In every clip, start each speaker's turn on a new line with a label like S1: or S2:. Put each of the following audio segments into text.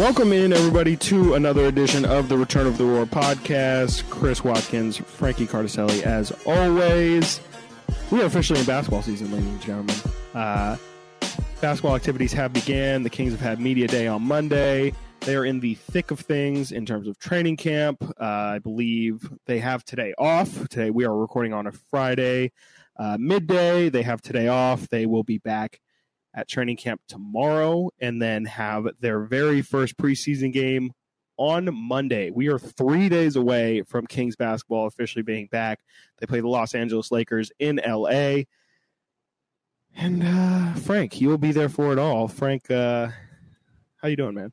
S1: Welcome in, everybody, to another edition of the Return of the Roar podcast. Chris Watkins, Frankie Cardicelli, as always. We are officially in basketball season, ladies and gentlemen. Uh, basketball activities have began. The Kings have had media day on Monday. They are in the thick of things in terms of training camp. Uh, I believe they have today off. Today we are recording on a Friday uh, midday. They have today off. They will be back at training camp tomorrow and then have their very first preseason game on Monday. We are three days away from Kings basketball officially being back. They play the Los Angeles Lakers in LA. And uh, Frank, you'll be there for it all. Frank, uh, how you doing, man?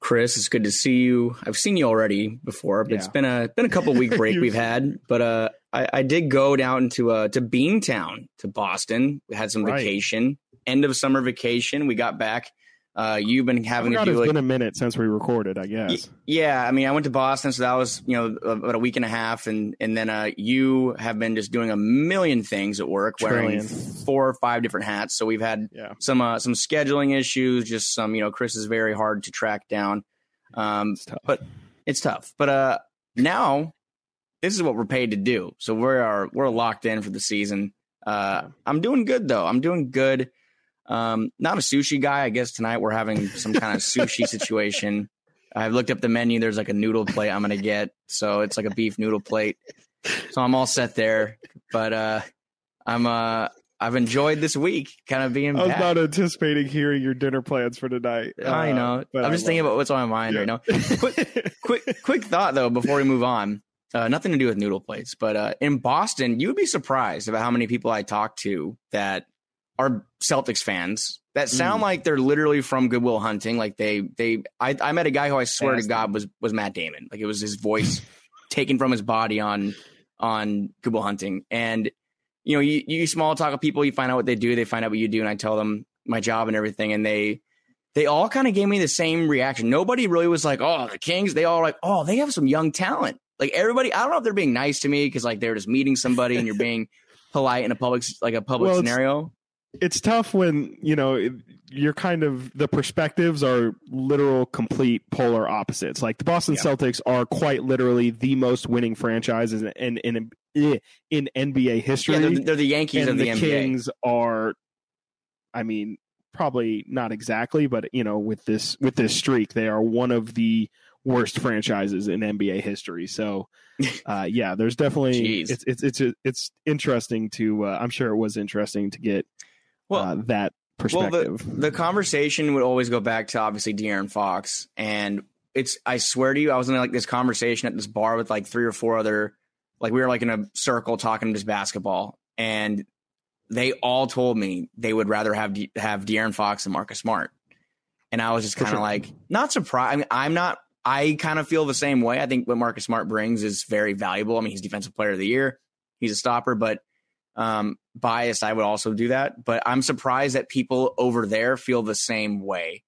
S2: Chris, it's good to see you. I've seen you already before, but yeah. it's been a been a couple week break we've had. But uh, I, I, did go down to uh to Beantown to Boston. We had some right. vacation, end of summer vacation. We got back uh, you've been having to do
S1: it's
S2: like,
S1: been a minute since we recorded, I guess.
S2: Yeah, I mean, I went to Boston, so that was you know about a week and a half, and and then uh, you have been just doing a million things at work, Trillion. wearing four or five different hats. So we've had yeah. some uh, some scheduling issues, just some you know, Chris is very hard to track down, um, it's but it's tough. But uh, now this is what we're paid to do, so we are we're locked in for the season. Uh, I'm doing good though. I'm doing good. Um, not a sushi guy. I guess tonight we're having some kind of sushi situation. I've looked up the menu. There's like a noodle plate I'm gonna get. So it's like a beef noodle plate. So I'm all set there. But uh, I'm uh, I've enjoyed this week, kind of being.
S1: I was
S2: back.
S1: not anticipating hearing your dinner plans for tonight.
S2: I know. Uh, I'm just thinking about what's on my mind yeah. right now. quick, quick, quick thought though before we move on. Uh, nothing to do with noodle plates, but uh, in Boston, you would be surprised about how many people I talk to that are Celtics fans that sound mm. like they're literally from Goodwill Hunting. Like they they I, I met a guy who I swear to God was was Matt Damon. Like it was his voice taken from his body on on Goodwill Hunting. And you know, you, you small talk with people, you find out what they do, they find out what you do, and I tell them my job and everything, and they they all kind of gave me the same reaction. Nobody really was like, "Oh, the Kings." They all like, "Oh, they have some young talent." Like everybody, I don't know if they're being nice to me because like they're just meeting somebody and you're being polite in a public like a public well, scenario
S1: it's tough when you know you're kind of the perspectives are literal complete polar opposites like the boston yeah. celtics are quite literally the most winning franchises in in in, eh, in nba history yeah,
S2: they're, they're, the yankees
S1: and
S2: of the,
S1: the
S2: NBA.
S1: kings are i mean probably not exactly but you know with this with this streak they are one of the worst franchises in nba history so uh, yeah there's definitely it's it's it's it's interesting to uh, i'm sure it was interesting to get well, uh, that perspective.
S2: Well, the, the conversation would always go back to obviously De'Aaron Fox, and it's I swear to you, I was in like this conversation at this bar with like three or four other, like we were like in a circle talking just basketball, and they all told me they would rather have have De'Aaron Fox and Marcus Smart, and I was just kind of sure. like not surprised. I mean, I'm not. I kind of feel the same way. I think what Marcus Smart brings is very valuable. I mean, he's defensive player of the year. He's a stopper, but um, biased, I would also do that. But I'm surprised that people over there feel the same way.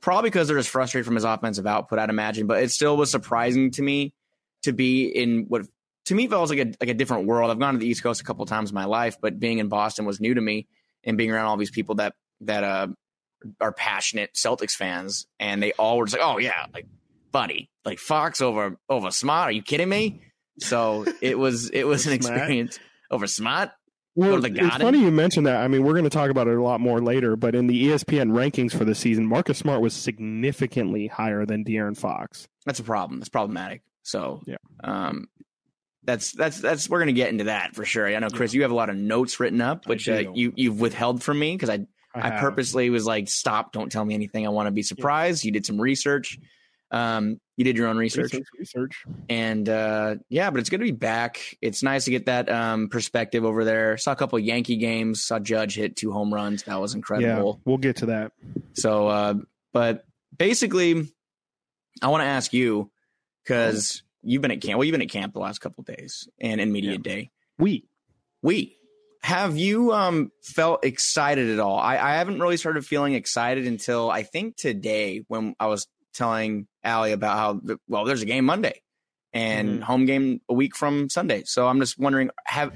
S2: Probably because they're just frustrated from his offensive output, I'd imagine. But it still was surprising to me to be in what to me felt like a like a different world. I've gone to the East Coast a couple times in my life, but being in Boston was new to me, and being around all these people that that uh, are passionate Celtics fans, and they all were just like, "Oh yeah, like buddy, like Fox over over Smart? Are you kidding me?" So it was it was an experience over Smart.
S1: Well, it's funny you mentioned that. I mean, we're going to talk about it a lot more later, but in the ESPN rankings for the season, Marcus Smart was significantly higher than De'Aaron Fox.
S2: That's a problem. That's problematic. So, yeah. Um, that's that's that's we're going to get into that for sure. I know, Chris, you have a lot of notes written up, which uh, you you've withheld from me because I I, I purposely was like, stop, don't tell me anything. I want to be surprised. Yeah. You did some research. Um, you did your own research.
S1: Research, research.
S2: And uh, yeah, but it's good to be back. It's nice to get that um, perspective over there. Saw a couple Yankee games. Saw Judge hit two home runs. That was incredible.
S1: Yeah, we'll get to that.
S2: So, uh, but basically, I want to ask you because you've been at camp. Well, you've been at camp the last couple days and in media yeah. day.
S1: We,
S2: we have you um, felt excited at all? I, I haven't really started feeling excited until I think today when I was telling Allie about how well there's a game Monday and mm-hmm. home game a week from Sunday. So I'm just wondering, have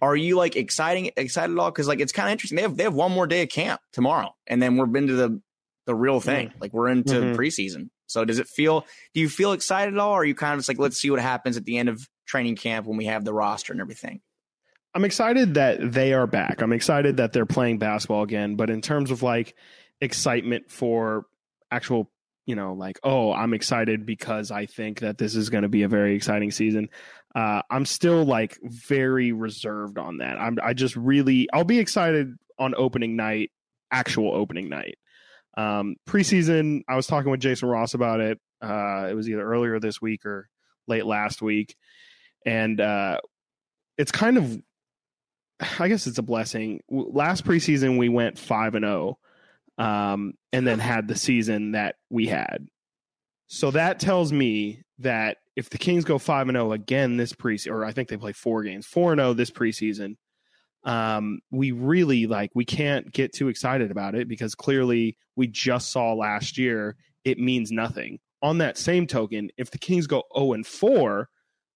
S2: are you like exciting excited at all? Because like it's kind of interesting. They have they have one more day of camp tomorrow, and then we're into the the real thing. Like we're into
S1: Mhm.
S2: preseason. So does it feel? Do you feel excited at all, or are you kind of just like, let's see what happens at the end of training camp when we have the roster and everything?
S1: I'm excited that they are back. I'm excited that they're playing basketball again. But in terms of like excitement for actual, you know, like, oh, I'm excited because I think that this is going to be a very exciting season. Uh, I'm still like very reserved on that. I'm, I just really, I'll be excited on opening night, actual opening night. Um, preseason, I was talking with Jason Ross about it. Uh, it was either earlier this week or late last week. And uh, it's kind of I guess it's a blessing. Last preseason we went five and zero, um, and then had the season that we had. So that tells me that if the Kings go five and zero again this preseason, or I think they play four games, four and zero this preseason, um, we really like we can't get too excited about it because clearly we just saw last year it means nothing. On that same token, if the Kings go zero and four,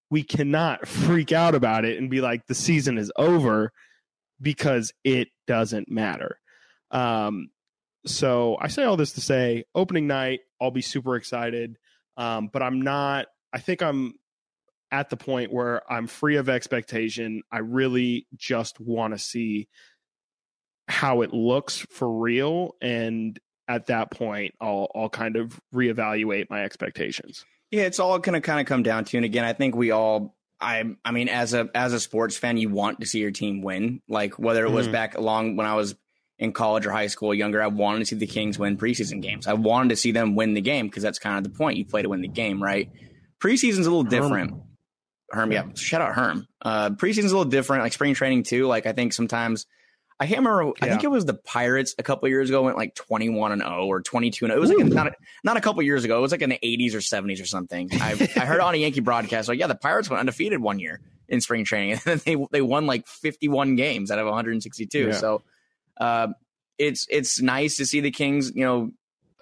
S1: we cannot freak out about it and be like the season is over because it doesn't matter. Um, so I say all this to say, opening night, I'll be super excited, um, but I'm not. I think I'm at the point where I'm free of expectation. I really just want to see how it looks for real, and at that point, I'll I'll kind of reevaluate my expectations.
S2: Yeah, it's all going to kind of come down to, and again, I think we all, I, I mean, as a as a sports fan, you want to see your team win. Like whether it was
S1: Mhm.
S2: back along when I was in college or high school, younger, I wanted to see the Kings win preseason games. I wanted to see them win the game because that's kind of the point. You play to win the game, right? Preseason's a little different. Herm, yeah, shout out Herm. Uh, preseason's a little different, like spring training too. Like I think sometimes. I can't remember. I think it was the Pirates a couple years ago went like twenty one and zero or twenty two and 0. It was like
S1: Ooh.
S2: not a, not a couple years ago. It was like in the 80s or 70s or something. I, I heard on a Yankee broadcast, like, yeah, the Pirates went undefeated one year in spring training, and then they they won like 51 games out of 162.
S1: Yeah.
S2: So, uh, it's it's nice to see the Kings, you know,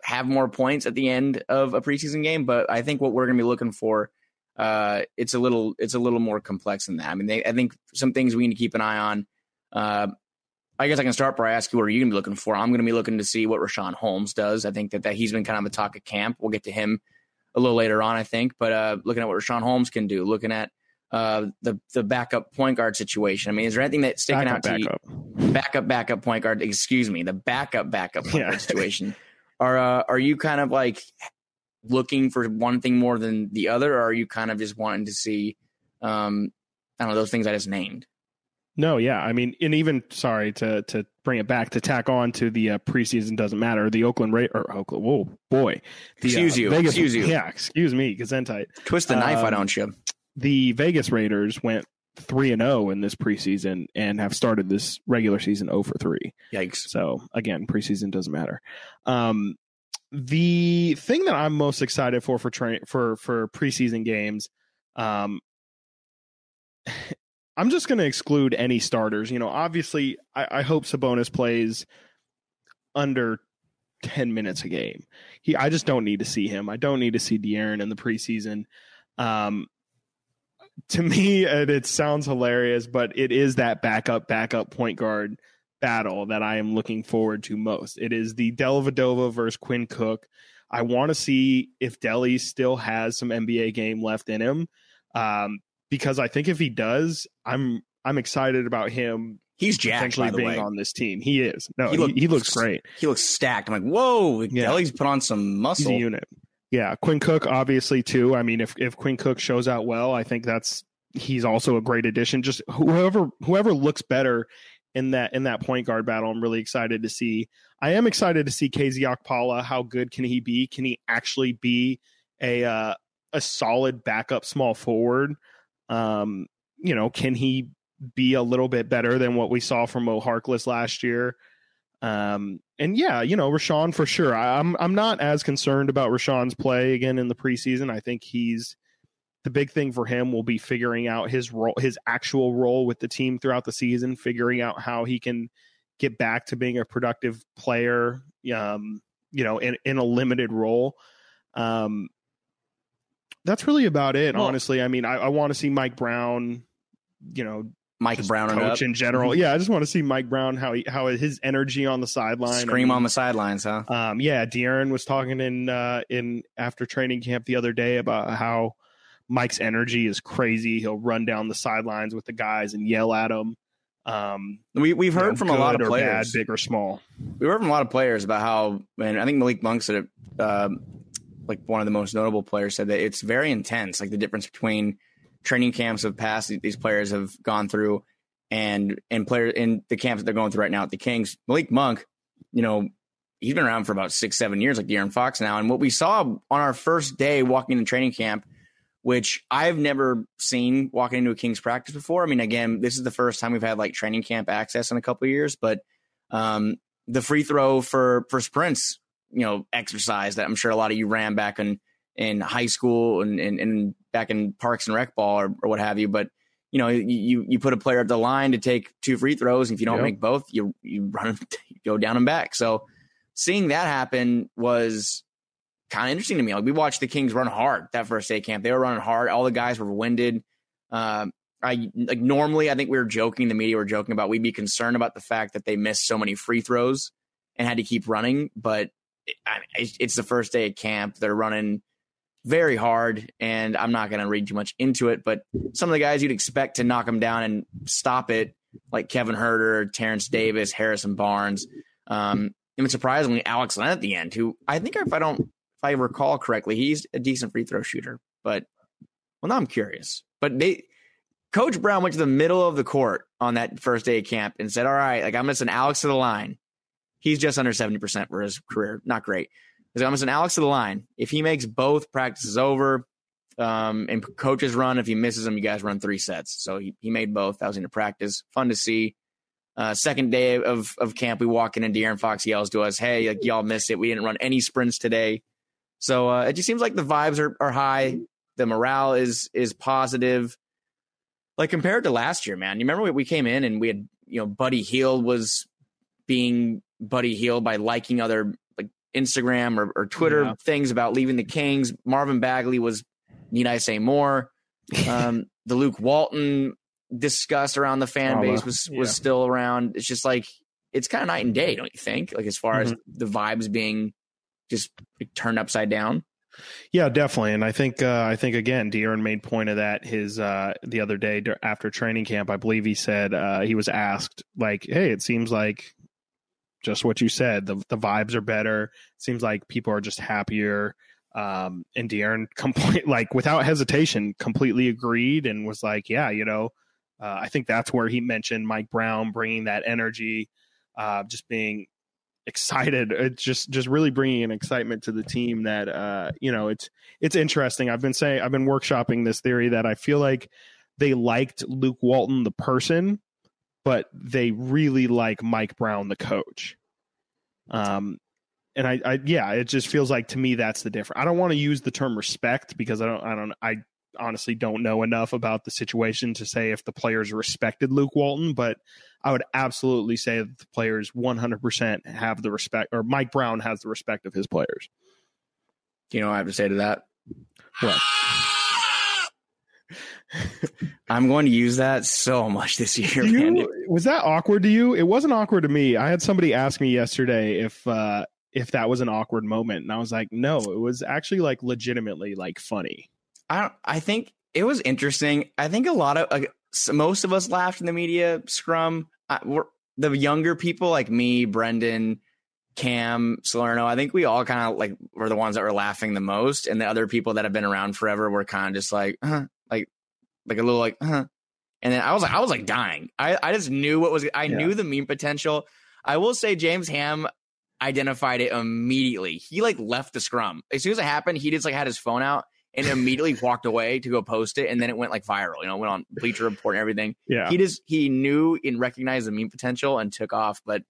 S2: have more points at the end of a preseason game. But I think what we're going to be looking for, uh, it's a little it's a little more complex than that. I mean, they, I think some things we need to keep an eye on. Uh, I guess I can start by asking what are you going to be looking for? I'm going to be looking to see what Richaun Holmes does. I think that, that he's been kind of a talk of camp. We'll get to him a little later on, I think. But uh, looking at what Richaun Holmes can do, looking at uh, the the backup point guard situation. I mean, is there anything that's sticking out
S1: Backup,
S2: to you?
S1: backup.
S2: Backup, backup point guard. Excuse me, the backup, backup point
S1: Yeah.
S2: guard situation. Are uh, are you kind of like looking for one thing more than the other, or are you kind of just wanting to see, um, I don't know, those things I just named?
S1: No, yeah. I mean, and even sorry to to bring it back to tack on to the uh, preseason doesn't matter. The Oakland Ra- or Oakland, whoa boy, the,
S2: Excuse
S1: uh,
S2: you,
S1: Vegas,
S2: excuse you.
S1: Yeah, excuse me, Gesundheit.
S2: Twist the knife, why
S1: Um,
S2: don't you?
S1: The Vegas Raiders went three and zero in this preseason and have started this regular season zero for three.
S2: Yikes.
S1: So again, preseason doesn't matter. Um, the thing that I'm most excited for for train for for preseason games, um, I'm just going to exclude any starters. You know, obviously, I, I hope Sabonis plays under 10 minutes a game. He, I just don't need to see him. I don't need to see De'Aaron in the preseason. Um, to me, it, it sounds hilarious, but it is that backup, backup point guard battle that I am looking forward to most. It is the Dellavedova versus Quinn Cook. I want to see if Delly still has some NBA game left in him, um, because I think if he does, I'm I'm excited about him
S2: He's jacked,
S1: potentially
S2: by the
S1: being
S2: way.
S1: on this team. He is. No,
S2: He
S1: he, he looks great.
S2: He looks stacked. I'm like, whoa,
S1: Yeah.
S2: Delly's put on some muscle.
S1: unit. Yeah, Quinn Cook obviously too. I mean, if if Quinn Cook shows out well, I think that's he's also a great addition. Just whoever whoever looks better in that in that point guard battle, I'm really excited to see. I am excited to see KZ Okpala. How good can he be? Can he actually be a uh, a solid backup small forward? Um, you know, can he be a little bit better than what we saw from Mo Harkless last year? Um, and yeah, you know, Richaun for sure. I, I'm I'm not as concerned about Richaun's play again in the preseason. I think he's the big thing for him will be figuring out his role, his actual role with the team throughout the season, figuring out how he can get back to being a productive player. Um, you know, in in a limited role. Um, that's really about it,
S2: Well-
S1: honestly. I mean, I, I want to see Mike Brown, you know,
S2: Mike
S1: just
S2: Brown
S1: coach in general. Yeah, I just want to see Mike Brown how he, how his energy on the sideline.
S2: Scream
S1: I
S2: on the sidelines, huh?
S1: Um, yeah, De'Aaron was talking in uh, in after training camp the other day about how Mike's energy is crazy. He'll run down the sidelines with the guys and yell at them. Um,
S2: We we've heard
S1: know,
S2: from a lot of players.
S1: bad, big or small.
S2: we heard from a lot of players about how, and I think Malik Monk said it, um, like one of the most notable players said that it's very intense, like the difference between training camps have passed, these players have gone through and and player in the camps that they're going through right now at the Kings. Malik Monk, you know, he's been around for about six, seven years, like De'Aaron Fox now. And what we saw on our first day walking into training camp, which I've never seen walking into a Kings practice before. I mean, again, this is the first time we've had like training camp access in a couple years, but um, the free throw for for sprints, you know, exercise that I'm sure a lot of you ran back in in high school and and, and back in parks and rec ball or, or what have you. But you know, you you put a player at the line to take two free throws, and if you don't
S1: Yep.
S2: make both, you you run you go down and back. So seeing that happen was kind of interesting to me. Like we watched the Kings run hard that first day camp. They were running hard. All the guys were winded. Um, I like normally I think we were joking. The media were joking about we'd be concerned about the fact that they missed so many free throws and had to keep running. But it, I, it's it's the first day of camp. They're running very hard, and I'm not going to read too much into it. But some of the guys you'd expect to knock them down and stop it, like Kevin Huerter, Terrence Davis, Harrison Barnes, um, and surprisingly Alex Len at the end, who I think if I don't if I recall correctly, he's a decent free throw shooter. But well, now I'm curious. But they Coach Brown went to the middle of the court on that first day of camp and said, All right, like I'm send Alex to the line. He's just under 70% for his career. Not great. Like, I'm gonna Alex to the line. If he makes both practices over, um, and coaches run, if he misses them, you guys run three sets. So he, he made both. That was into practice. Fun to see. Uh, second day of, of camp, we walk in and De'Aaron Fox yells to us, Hey, like y'all missed it. We didn't run any sprints today. So uh, it just seems like the vibes are, are high. The morale is is positive. Like compared to last year, man. You remember we, we came in and we had, you know, Buddy Hield was being Buddy Hield by liking other Instagram or, or Twitter
S1: Yeah.
S2: things about leaving the Kings. Marvin Bagley was, need I say more? Um, the Luke Walton disgust around the fan base was was
S1: Yeah.
S2: still around. It's just like it's kind of night and day, don't you think? Like as far as
S1: Mm-hmm.
S2: the vibes being just turned upside down.
S1: Yeah, definitely. And I think uh, I think again, De'Aaron made point of that his uh, the other day after training camp. I believe he said uh, he was asked like, "Hey, it seems like just what you said. The the vibes are better. Seems like people are just happier." Um, and De'Aaron complete like without hesitation, completely agreed and was like, "Yeah, you know." Uh, I think that's where he mentioned Mike Brown bringing that energy, uh, just being excited. It's just just really bringing an excitement to the team that uh, you know it's it's interesting. I've been saying I've been workshopping this theory that I feel like they liked Luke Walton the person, but they really like Mike Brown the coach. Um, and I, I yeah, it just feels like to me that's the difference. I don't want to use the term respect because I don't I don't I honestly don't know enough about the situation to say if the players respected Luke Walton, but I would absolutely say that the players 100% have the respect, or Mike Brown has the respect of his players.
S2: You know what I have to say to that?
S1: What?
S2: I'm going to use that so much this year,
S1: you, was that awkward to you? It wasn't awkward to me. I had somebody ask me yesterday if uh, if that was an awkward moment, and I was like, no, it was actually like legitimately like funny.
S2: I I think it was interesting. I think a lot of uh, most of us laughed in the media scrum. I, we're, the younger people like me, Brendan, Cam, Salerno. I think we all kind of like were the ones that were laughing the most, and the other people that have been around forever were kind of just like, huh, like, a little like, huh. And then I was like, I was like dying. I, I just knew what was. I
S1: Yeah.
S2: knew the meme potential. I will say James Ham identified it immediately. He like left the scrum as soon as it happened. He just like had his phone out and immediately walked away to go post it, and then it went like viral. You know, went on Bleacher Report and everything.
S1: Yeah,
S2: He just he knew and recognized the meme potential and took off. But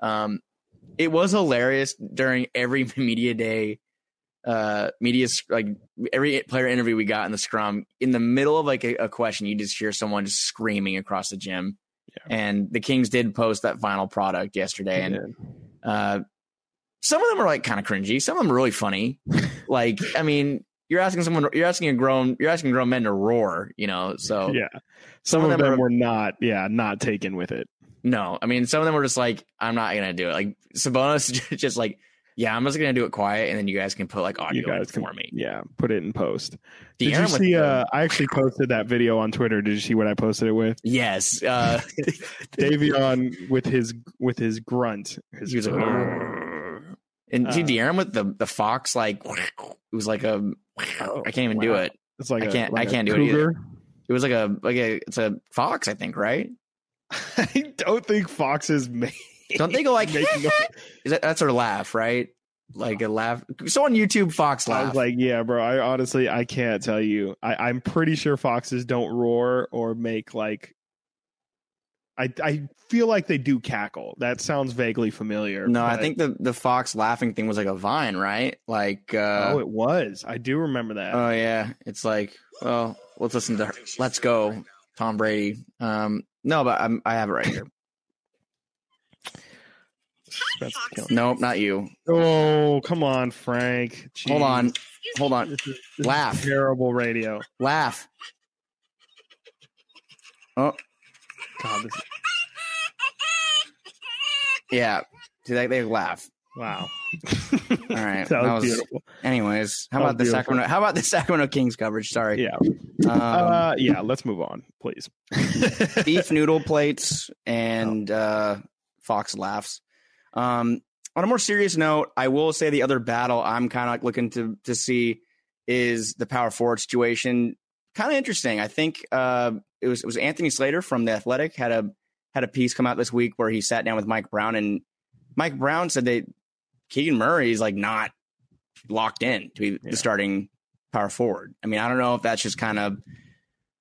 S2: um, it was hilarious during every media day, uh, media like every player interview we got in the scrum. In the middle of like a, a question, you just hear someone just screaming across the gym.
S1: Yeah.
S2: And the Kings did post that final product yesterday, and uh, some of them are like kind of cringy. Some of them are really funny. like, I mean, you're asking someone, you're asking a grown, you're asking grown men to roar, you know. So
S1: yeah, some,
S2: Some
S1: of
S2: of
S1: them,
S2: them are-
S1: were not. Yeah, not taken with it.
S2: no, I mean, some of them were just like, I'm not gonna do it. Like Sabonis, just like, yeah, I'm just gonna do it quiet, and then you guys can put like audio
S1: You guys can
S2: for me.
S1: Yeah, put it in post. Did you see?
S2: the-
S1: Uh, I actually posted that video on Twitter. Did you see what I posted it with?
S2: yes, uh,
S1: Davion with his with his grunt. His
S2: He was like, and see
S1: Uh,
S2: De'Aaron with the the fox, like it was like a, I can't even do it.
S1: it's like
S2: I can't-
S1: like
S2: I
S1: a
S2: can't do it either. It was like a like a it's a fox, I think, right?
S1: I don't think foxes make.
S2: Don't they go like is that that's her laugh, right? Like a laugh. So on YouTube, fox
S1: I
S2: laugh.
S1: was like, yeah, bro. I honestly, I can't tell you. I, I'm pretty sure foxes don't roar or make like. I I feel like they do cackle. That sounds vaguely familiar.
S2: no, I think the the fox laughing thing was like a vine, right? Like, uh,
S1: oh, it was. I do remember that.
S2: oh yeah, it's like, well, let's listen to her. "Let's Go," Tom Brady. Um, no, but I'm, I have it right here.
S1: That's killing-
S2: Nope, not you.
S1: Oh, come on, Frank.
S2: Hold on, hold on.
S1: This is, this
S2: Laugh.
S1: is terrible radio.
S2: Laugh. Oh,
S1: God, this is,
S2: yeah. See, they, they laugh.
S1: wow.
S2: All right.
S1: that was,
S2: that was-
S1: beautiful.
S2: Anyways, how
S1: That
S2: about the
S1: beautiful.
S2: Sacramento? How about the Sacramento Kings coverage? Sorry.
S1: Yeah.
S2: Um,
S1: uh, yeah. Let's move on, please.
S2: beef noodle plates and uh, fox laughs. Um, on a more serious note, I will say the other battle I'm kind of like looking to to see is the power forward situation. Kind of interesting. I think uh, it was it was Anthony Slater from the Athletic had a had a piece come out this week where he sat down with Mike Brown and Mike Brown said that Keegan Murray is like not locked in to be
S1: Yeah.
S2: the starting power forward. I mean, I don't know if that's just kind of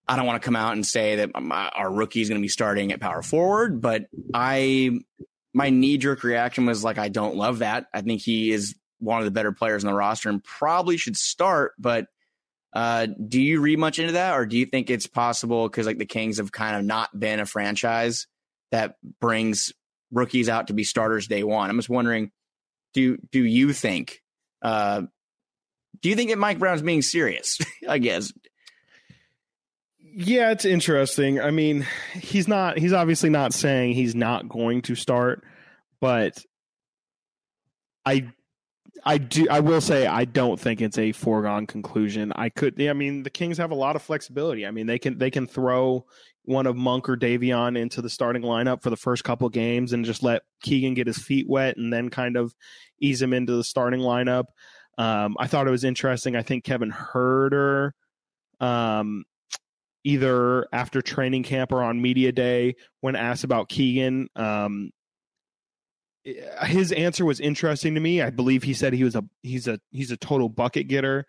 S2: I don't want to come out and say that my, our rookie is going to be starting at power forward, but I my knee jerk reaction was like I don't love that. I think he is one of the better players on the roster and probably should start. But uh, do you read much into that, or do you think it's possible because like the Kings have kind of not been a franchise that brings rookies out to be starters day one? I'm just wondering, do do you think? Uh, do you think that Mike Brown's being serious? I guess
S1: Yeah, it's interesting. I mean, he's not he's obviously not saying he's not going to start, but I I do I will say I don't think it's a foregone conclusion. I could I mean, the Kings have a lot of flexibility. I mean, they can they can throw one of Monk or Davion into the starting lineup for the first couple games and just let Keegan get his feet wet and then kind of ease him into the starting lineup. Um, I thought it was interesting. I think Kevin Huerter um, either after training camp or on media day when asked about Keegan. Um, his answer was interesting to me. I believe he said he was a he's a he's a total bucket getter,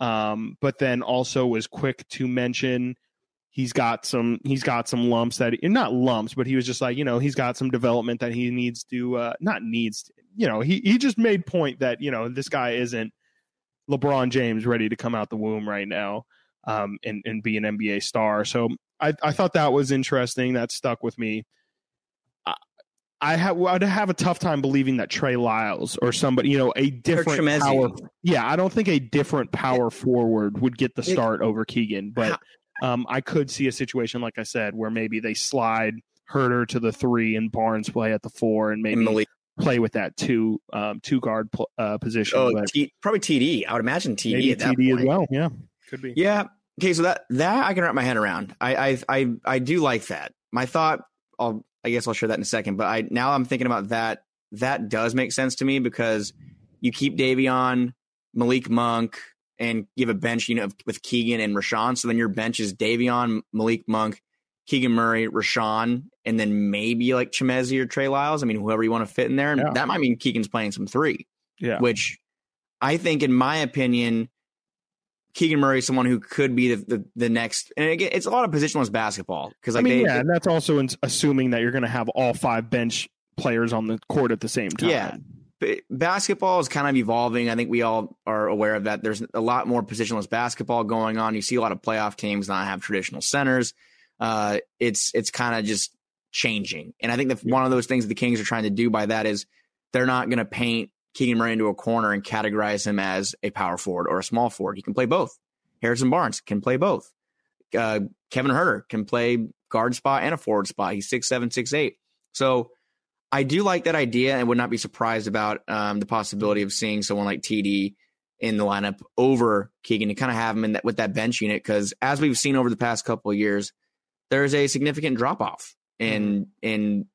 S1: um, but then also was quick to mention he's got some he's got some lumps that not lumps, but he was just like you know he's got some development that he needs to uh, not needs to, you know he he just made point that you know this guy isn't LeBron James ready to come out the womb right now um, and and be an NBA star. So I I thought that was interesting. That stuck with me. I, I have I'd have a tough time believing that Trey Lyles or somebody you know a different power. Yeah, I don't think a different power forward would get the
S2: It-
S1: start over Keegan, but um, I could see a situation like I said where maybe they slide Huerter to the three and Barnes play at the four and maybe
S2: Malik.
S1: play with that two um, two guard pl- uh, position.
S2: Oh,
S1: but
S2: T- probably TD. I would imagine TD
S1: maybe
S2: at that
S1: TD
S2: point.
S1: as well. Yeah, could be.
S2: Yeah. Okay. So that that I can wrap my head around. I I I, I do like that. My thought. I'll. I guess I'll share that in a second. But I now I'm thinking about that. That does make sense to me because you keep Davion, Malik Monk, and give a bench you know with Keegan and Richaun. So then your bench is Davion, Malik Monk, Keegan Murray, Richaun, and then maybe like Chimezie or Trey Lyles. I mean, whoever you want to fit in there, and
S1: Yeah.
S2: that might mean Keegan's playing some three
S1: Yeah.
S2: which I think, in my opinion, Keegan Murray is someone who could be the, the, the next. And again, it's a lot of positionless basketball because
S1: I mean,
S2: they,
S1: yeah, and that's also in, assuming that you're going to have all five bench players on the court at the same time.
S2: Yeah. b- basketball is kind of evolving. I think we all are aware of that. There's a lot more positionless basketball going on. You see a lot of playoff teams not have traditional centers. Uh, it's it's kind of just changing, and I think that one of those things the Kings are trying to do by that is they're not going to paint Keegan Murray into a corner and categorize him as a power forward or a small forward. He can play both. Harrison Barnes can play both. Uh, Kevin Huerter can play guard spot and a forward spot. He's six seven, six eight. So I do like that idea and would not be surprised about um, the possibility of seeing someone like TD in the lineup over Keegan to kind of have him in that with that bench unit because as we've seen over the past couple of years, there's a significant drop off in mm-hmm. in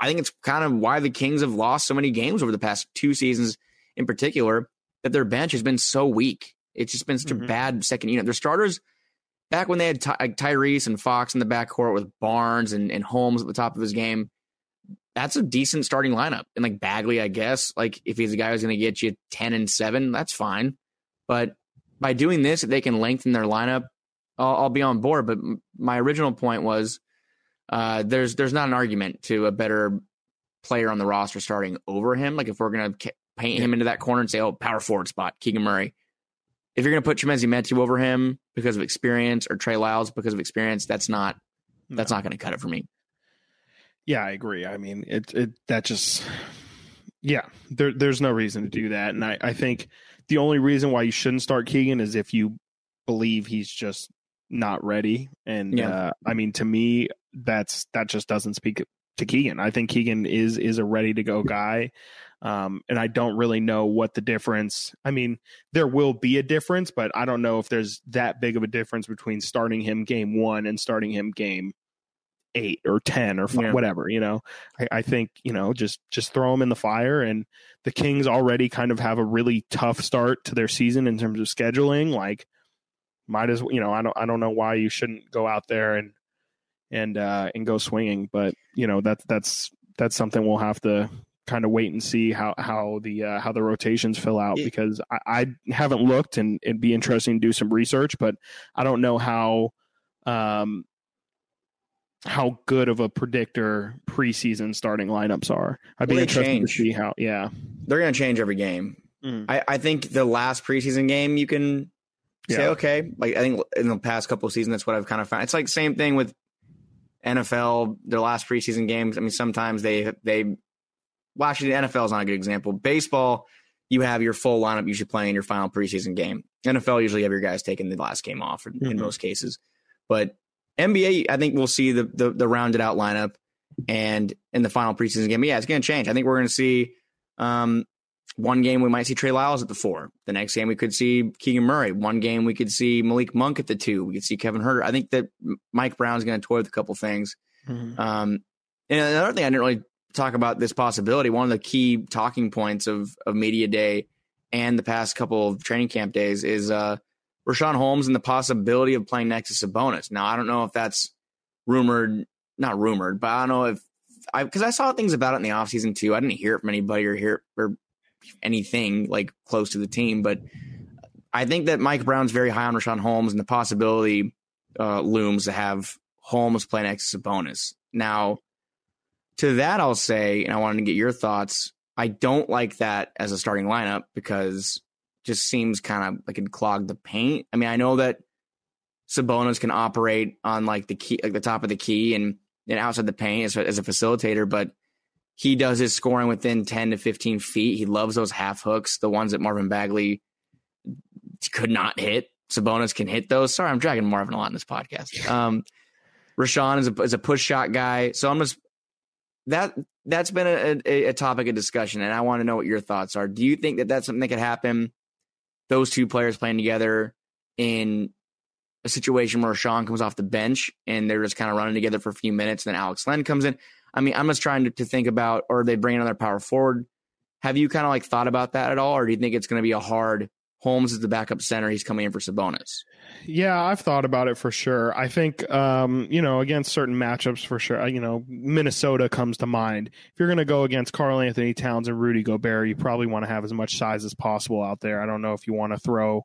S2: I think it's kind of why the Kings have lost so many games over the past two seasons in particular that their bench has been so weak. It's just been such mm-hmm. a bad second unit. Their starters back when they had Ty- Tyrese and Fox in the backcourt with Barnes and, and Holmes at the top of his game, that's a decent starting lineup. And like Bagley, I guess, like if he's a guy who's going to get you 10 and 7, that's fine. But by doing this, if they can lengthen their lineup, I'll, I'll be on board. But my original point was uh, there's there's not an argument to a better player on the roster starting over him. Like if we're going to paint him into that corner and say, oh, power forward spot, Keegan Murray. If you're going to put Chimezie Metu over him because of experience or Trey Lyles because of experience, that's not that's no. not going to cut it for me.
S1: Yeah, I agree. I mean, it it that just yeah, there there's no reason to do that, and I I think the only reason why you shouldn't start Keegan is if you believe he's just not ready. And yeah. uh, I mean, to me, that's that just doesn't speak to Keegan. I think Keegan is is a ready to go guy. Um, and I don't really know what the difference. I mean, there will be a difference, but I don't know if there's that big of a difference between starting him game one and starting him game eight or ten or five, yeah. whatever. You know, I, I, think you know just just throw him in the fire. And the Kings already kind of have a really tough start to their season in terms of scheduling. Like, might as well, you know, I don't I don't know why you shouldn't go out there and and uh, and go swinging. But you know that's that's that's something we'll have to kind of wait and see how how the uh, how the rotations fill out because I, I haven't looked and it'd be interesting to do some research, but I don't know how um how good of a predictor preseason starting lineups are. I'd be interested change. to see how. Yeah,
S2: they're going to change every game. Mm. I, I think the last preseason game you can say yeah. okay. Like I think in the past couple of seasons, that's what I've kind of found. It's like same thing with NFL. Their last preseason games. I mean, sometimes they they. Well, actually, the NFL is not a good example. Baseball, you have your full lineup usually playing in your final preseason game. NFL usually have your guys taking the last game off in, mm-hmm. most cases, but NBA, I think we'll see the, the, the rounded out lineup and in the final preseason game. But yeah, it's going to change. I think we're going to see um, one game we might see Trey Lyles at the four. The next game we could see Keegan Murray. One game we could see Malik Monk at the two. We could see Kevin Huerter. I think that Mike Brown's going to toy with a couple things. Mm-hmm. Um, and another thing I didn't really talk about this possibility. One of the key talking points of of media day and the past couple of training camp days is uh, Richaun Holmes and the possibility of playing next to Sabonis. Now, I don't know if that's rumored, not rumored, but I don't know if I because I saw things about it in the offseason too. I didn't hear it from anybody or hear or anything like close to the team, but I think that Mike Brown's very high on Richaun Holmes and the possibility uh, looms to have Holmes play next to Sabonis. Now, to that, I'll say, and I wanted to get your thoughts. I don't like that as a starting lineup because just seems kind of like it clogged the paint. I mean, I know that Sabonis can operate on like the key, like the top of the key and, and outside the paint as, as a facilitator, but he does his scoring within 10 to 15 feet. He loves those half hooks, the ones that Marvin Bagley could not hit. Sabonis can hit those. Sorry, I'm dragging Marvin a lot in this podcast. Um, Richaun is a, is a push shot guy. So I'm just that that's been a, a, a, topic of discussion, and I want to know what your thoughts are. Do you think that that's something that could happen? those two players playing together in a situation where Sean comes off the bench and they're just kind of running together for a few minutes, and then Alex Len comes in. I mean, I'm just trying to, to think about, or they bring another power forward. Have you kind of like thought about that at all, or do you think it's going to be a hard Holmes is the backup center. He's coming in for Sabonis.
S1: Yeah, I've thought about it for sure. I think, um, you know, against certain matchups for sure, you know, Minnesota comes to mind. If you're going to go against Karl-Anthony Towns and Rudy Gobert, you probably want to have as much size as possible out there. I don't know if you want to throw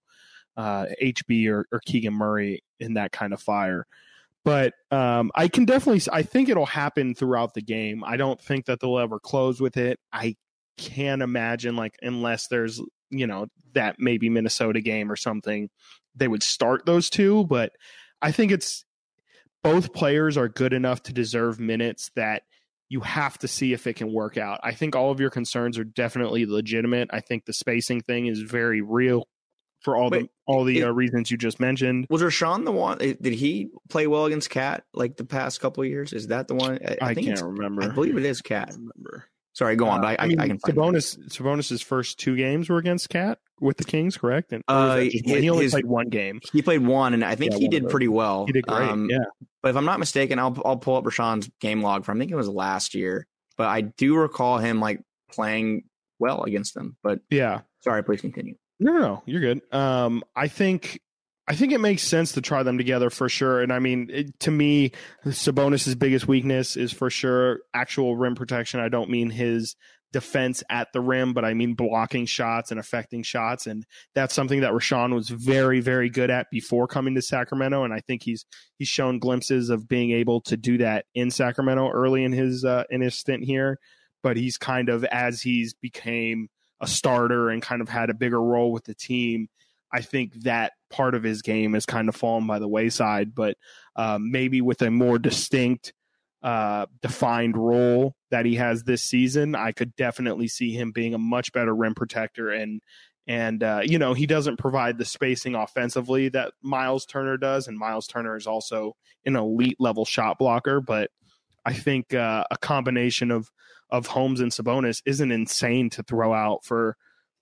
S1: uh, HB or, or Keegan Murray in that kind of fire. But um, I can definitely, I think it'll happen throughout the game. I don't think that they'll ever close with it. I can't imagine, like, unless there's you know that maybe Minnesota game or something, they would start those two. But I think it's both players are good enough to deserve minutes that you have to see if it can work out. I think all of your concerns are definitely legitimate. I think the spacing thing is very real for all Wait, the all the it, uh, reasons you just mentioned.
S2: Was Richaun the one? Eh, did he play well against KAT like the past couple of years? Is that the one?
S1: I, I, I can't remember.
S2: I believe it is KAT. remember. Sorry, go on. Uh, but I, I, mean, I can.
S1: Sabonis Sabonis's first two games were against KAT with the Kings, correct? And uh, his, he only his, played one game.
S2: He played one, and I think yeah, he did pretty well.
S1: He did great. Um, yeah.
S2: But if I'm not mistaken, I'll I'll pull up Richaun's game log from I think it was last year. But I do recall him like playing well against them. But
S1: yeah,
S2: sorry. Please continue.
S1: No, no, no, you're good. Um, I think I think it makes sense to try them together for sure. And I mean, it, to me, Sabonis's biggest weakness is for sure actual rim protection. I don't mean his defense at the rim, but I mean blocking shots and affecting shots. And that's something that Richaun was very, very good at before coming to Sacramento. And I think he's he's shown glimpses of being able to do that in Sacramento early in his uh, in his stint here. But he's kind of as he's became a starter and kind of had a bigger role with the team. I think that part of his game has kind of fallen by the wayside, but um, maybe with a more distinct, uh, defined role that he has this season, I could definitely see him being a much better rim protector. And and uh, you know he doesn't provide the spacing offensively that Miles Turner does, and Miles Turner is also an elite level shot blocker. But I think uh, a combination of of Holmes and Sabonis isn't insane to throw out for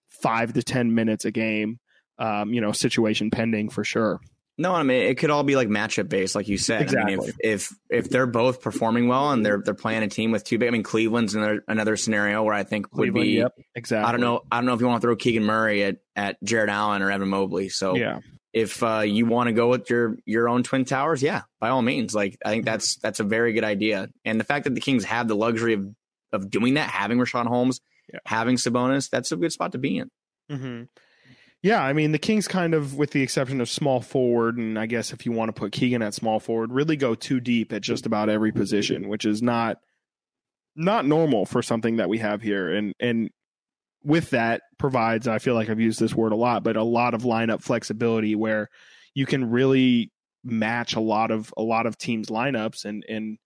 S1: five to ten minutes a game. Um, you know, situation pending for sure.
S2: No, I mean it could all be like matchup based, like you said.
S1: Exactly.
S2: I mean, if, if if they're both performing well and they're they're playing a team with two big, I mean Cleveland's another another scenario where I think would be
S1: yep, exactly.
S2: I don't know. I don't know if you want to throw Keegan Murray at at Jarrett Allen or Evan Mobley. So
S1: yeah,
S2: if uh, you want to go with your your own twin towers, yeah, by all means. Like I think mm-hmm. that's that's a very good idea. And the fact that the Kings have the luxury of of doing that, having Richaun Holmes, yeah. having Sabonis, that's a good spot to be in.
S1: Mm-hmm. Yeah, I mean the Kings kind of, with the exception of small forward, and I guess if you want to put Keegan at small forward, really go too deep at just about every position, which is not not normal for something that we have here. And and with that provides, I feel like I've used this word a lot, but a lot of lineup flexibility where you can really match a lot of a lot of teams lineups and and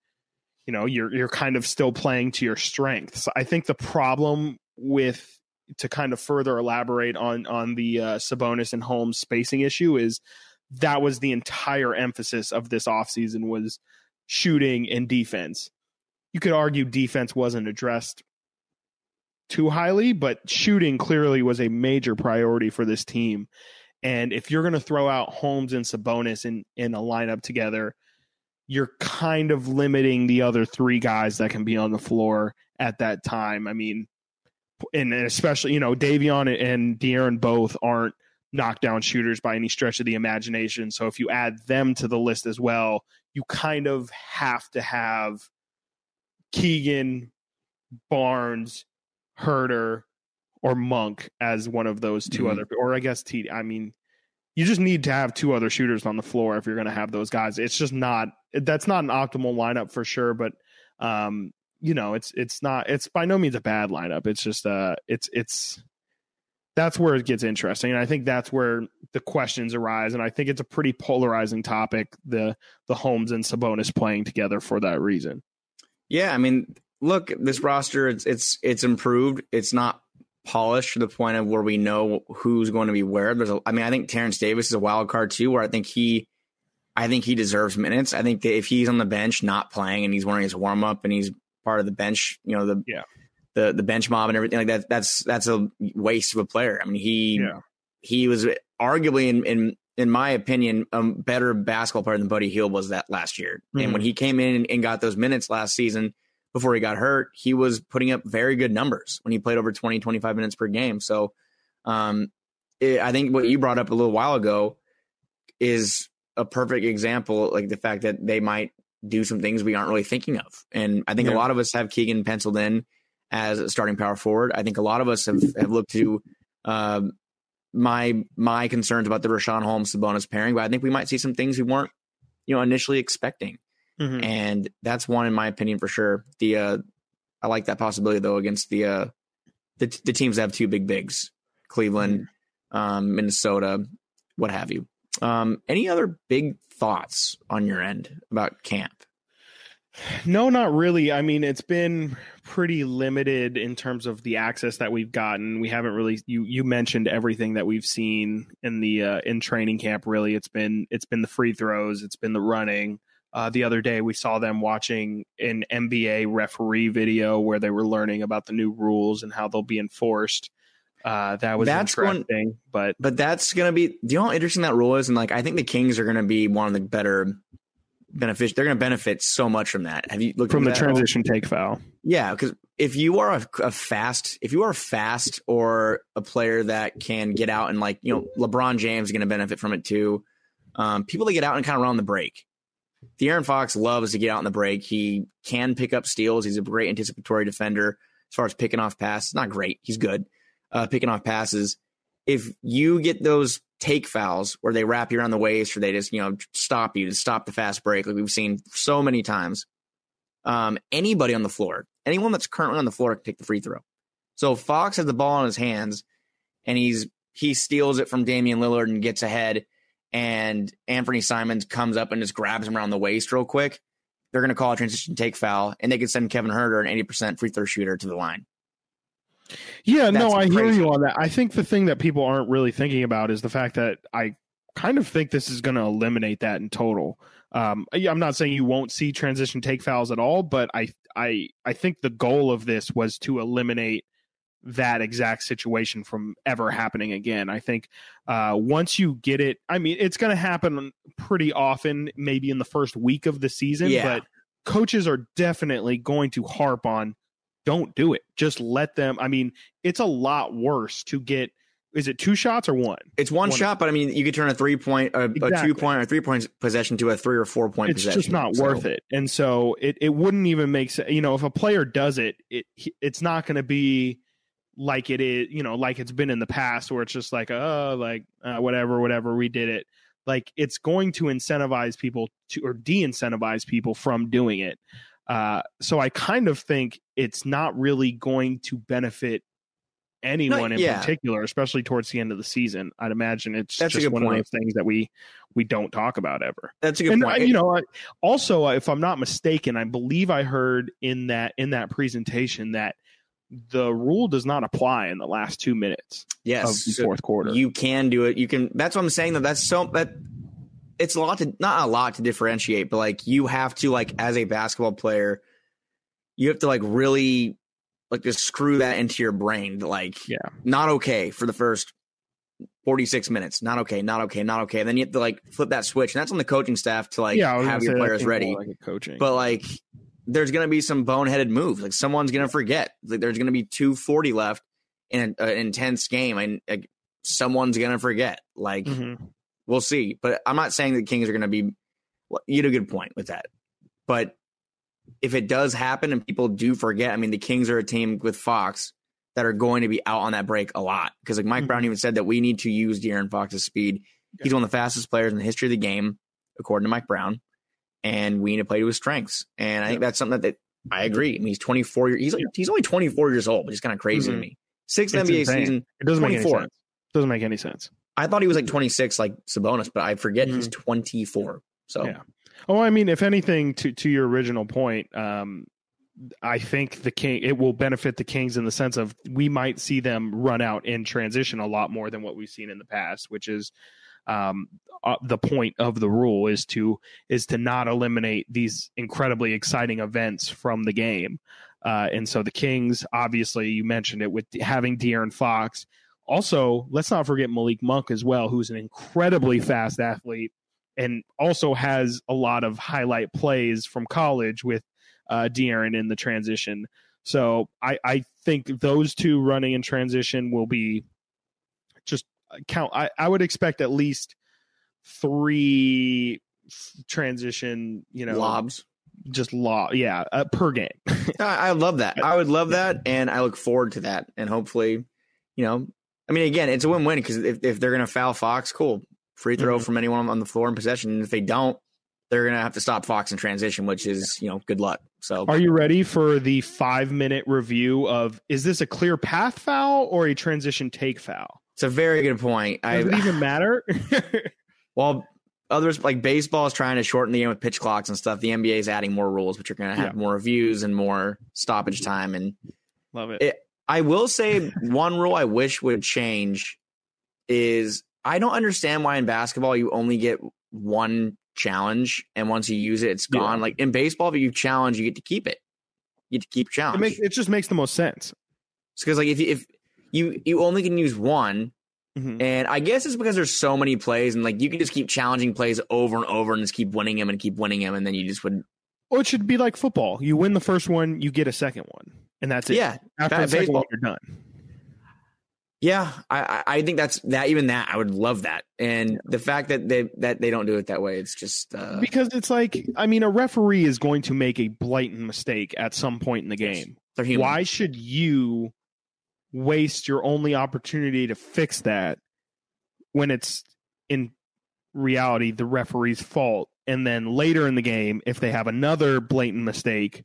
S1: you know you're you're kind of still playing to your strengths. I think the problem with to kind of further elaborate on on the uh, Sabonis and Holmes spacing issue is that was the entire emphasis of this offseason was shooting and defense. You could argue defense wasn't addressed too highly, but shooting clearly was a major priority for this team. And if you're going to throw out Holmes and Sabonis in in a lineup together, you're kind of limiting the other three guys that can be on the floor at that time. I mean, and especially you know Davion and De'Aaron both aren't knockdown shooters by any stretch of the imagination. So if you add them to the list as well, you kind of have to have Keegan, Barnes, Huerter, or Monk as one of those 2 mm-hmm. other, or I guess T. I mean, you just need to have two other shooters on the floor if you're going to have those guys. It's just not that's not an optimal lineup for sure, but um, you know, it's it's not it's by no means a bad lineup. It's just uh it's it's that's where it gets interesting. And I think that's where the questions arise. And I think it's a pretty polarizing topic, the the Holmes and Sabonis playing together for that reason.
S2: Yeah, I mean, look, this roster it's it's it's improved. It's not polished to the point of where we know who's going to be where. There's a, I mean, I think Terrence Davis is a wild card too, where I think he I think he deserves minutes. I think that if he's on the bench not playing and he's wearing his warm up and he's part of the bench, you know, the
S1: yeah.
S2: the the bench mob and everything like that. That's that's a waste of a player. I mean, he
S1: yeah.
S2: he was arguably in in in my opinion a better basketball player than Buddy Hield was that last year. Mm-hmm. And when he came in and got those minutes last season before he got hurt, he was putting up very good numbers when he played over 20 25 minutes per game. So um it, I think what you brought up a little while ago is a perfect example like the fact that they might do some things we aren't really thinking of. And I think yeah. a lot of us have Keegan penciled in as a starting power forward. I think a lot of us have, have looked to uh, my my concerns about the Richaun Holmes Sabonis pairing, but I think we might see some things we weren't, you know, initially expecting. Mm-hmm. And that's one in my opinion for sure. The uh, I like that possibility though against the uh, the, the teams that have two big bigs, Cleveland, mm-hmm. um, Minnesota, what have you. Um, any other big thoughts on your end about camp?
S1: No, not really. I mean, it's been pretty limited in terms of the access that we've gotten. We haven't really you you mentioned everything that we've seen in the uh, in training camp. Really, it's been it's been the free throws, it's been the running. Uh, the other day, we saw them watching an NBA referee video where they were learning about the new rules and how they'll be enforced. Uh, that was
S2: That's going-
S1: interesting, but
S2: But that's gonna be. Do you know how interesting that rule is? And like, I think the Kings are gonna be one of the better benefit. They're gonna benefit so much from that. Have you looked
S1: from the transition take foul.
S2: Yeah, because if you are a, a fast, if you are fast or a player that can get out and like you know, LeBron James is going to benefit from it too. Um, people that get out and kind of run the break. De'Aaron Fox loves to get out in the break. He can pick up steals. He's a great anticipatory defender as far as picking off passes. Not great. He's good. Uh, picking off passes. If you get those take fouls where they wrap you around the waist or they just, you know, stop you to stop the fast break, like we've seen so many times, um, anybody on the floor, anyone that's currently on the floor can take the free throw. So Fox has the ball in his hands and he's he steals it from Damian Lillard and gets ahead, and Anfernee Simons comes up and just grabs him around the waist real quick. They're going to call a transition take foul, and they can send Kevin Huerter, an eighty percent free throw shooter, to the line.
S1: Yeah, no,
S2: That's
S1: I hear you on that. I think the thing that people aren't really thinking about is the fact that I kind of think this is going to eliminate that in total. Um, I'm not saying you won't see transition take fouls at all, but I, I, I think the goal of this was to eliminate that exact situation from ever happening again. I think uh, once you get it, I mean, it's going to happen pretty often, maybe in the first week of the season,
S2: Yeah.
S1: but coaches are definitely going to harp on don't do it. Just let them. I mean, it's a lot worse to get. Is it two shots or one?
S2: It's one,
S1: One-
S2: shot, but I mean, you could turn a three point, a, a two point, or three point possession to a three or four point possession.
S1: It's
S2: possession.
S1: just not
S2: So,
S1: worth it. And so it, it wouldn't even make sense. You know, if a player does it, it it's not going to be like it is. You know, like it's been in the past where it's just like, oh, like uh, whatever, whatever, we did it. Like it's going to incentivize people to or de-incentivize people from doing it. Uh, so I kind of think it's not really going to benefit anyone in
S2: yeah.
S1: particular, especially towards the end of the season. I'd imagine it's
S2: That's
S1: just one
S2: point.
S1: of those things that we we don't talk about ever
S2: That's a good
S1: and
S2: point.
S1: uh, you know I, also uh, if i'm not mistaken i believe i heard in that in that presentation that the rule does not apply in the last two minutes
S2: yes,
S1: of the
S2: so
S1: fourth quarter
S2: you can do it. You can. That's what I'm saying. That that's so that it's a lot to not a lot to differentiate, but like you have to like as a basketball player, you have to like really like just screw that into your brain. Like,
S1: Yeah.
S2: not okay for the first 46 minutes. Not okay. Not okay. Not okay. And then you have to like flip that switch, and that's on the coaching staff to like
S1: yeah
S2: have your
S1: say
S2: players ready.
S1: like coaching
S2: But like, there's going to be some boneheaded moves. Like someone's going to forget. Like there's going to be 240 left in an intense game, and like, someone's going to forget. Like
S1: Mhm.
S2: we'll see. But I'm not saying the Kings are going to be. well, You had a good point with that, but if it does happen and people do forget, I mean, the Kings are a team with Fox that are going to be out on that break a lot because like Mike
S1: Mhm.
S2: Brown even said that we need to use De'Aaron Fox's speed. He's one of the fastest players in the history of the game, according to Mike Brown, and we need to play to his strengths. And I think that's something that, that I agree. I mean, he's 24 years. He's like he's only 24 years old, which is kind of crazy
S1: Mhm.
S2: to me. Sixth
S1: It's
S2: NBA
S1: insane.
S2: season.
S1: it doesn't make any
S2: 24.
S1: sense doesn't make any sense
S2: I thought he was like 26, like Sabonis, but I forget he's
S1: Mm-hmm.
S2: 24. So
S1: Yeah. oh i mean if anything to to your original point um I think the king it will benefit the Kings in the sense of we might see them run out in transition a lot more than what we've seen in the past, which is um, uh, the point of the rule is to is to not eliminate these incredibly exciting events from the game. Uh, and so the Kings, obviously, you mentioned it with having De'Aaron Fox. Also, let's not forget Malik Monk as well, who's an incredibly fast athlete and also has a lot of highlight plays from college with uh, De'Aaron in the transition. So I, I think those two running in transition will be count. I, I would expect at least three f- transition, you know,
S2: lobs.
S1: just law, yeah, uh, per game.
S2: I, I love that. I would love that, and I look forward to that. And hopefully, you know, I mean, again, it's a win-win because if, if they're going to foul Fox, cool, free throw
S1: Mhm.
S2: from anyone on the floor in possession. And if they don't, they're going to have to stop Fox in transition, which is you know, good luck. So
S1: Are you ready for the five minute review of is this a clear path foul or a transition take foul?
S2: It's a very good point. I
S1: Does it even matter?
S2: well, others like baseball is trying to shorten the game with pitch clocks and stuff. The NBA is adding more rules, which are going to have
S1: Yeah.
S2: more reviews and more stoppage time. And
S1: Love it.
S2: it, I will say one rule I wish would change is I don't understand why in basketball you only get one challenge, and once you use it, it's gone. Like in baseball, if you challenge, you get to keep it. You get to keep
S1: It
S2: challenge.
S1: makes it just makes the most sense.
S2: because like if you, if you you only can use one,
S1: Mhm.
S2: and I guess it's because there's so many plays, and like you can just keep challenging plays over and over, and just keep winning them and keep winning them, and then you just would
S1: Well, it should be like football. You win the first one, you get a second one, and that's it.
S2: yeah
S1: After
S2: ba-
S1: the second one, you're done.
S2: yeah. I I- I think that's that even that I would love that, and the fact that they that they don't do it that way, it's just uh,
S1: Because it's like, I mean, a referee is going to make a blatant mistake at some point in the game. Why should you waste your only opportunity to fix that when it's in reality the referee's fault? And then later in the game, if they have another blatant mistake,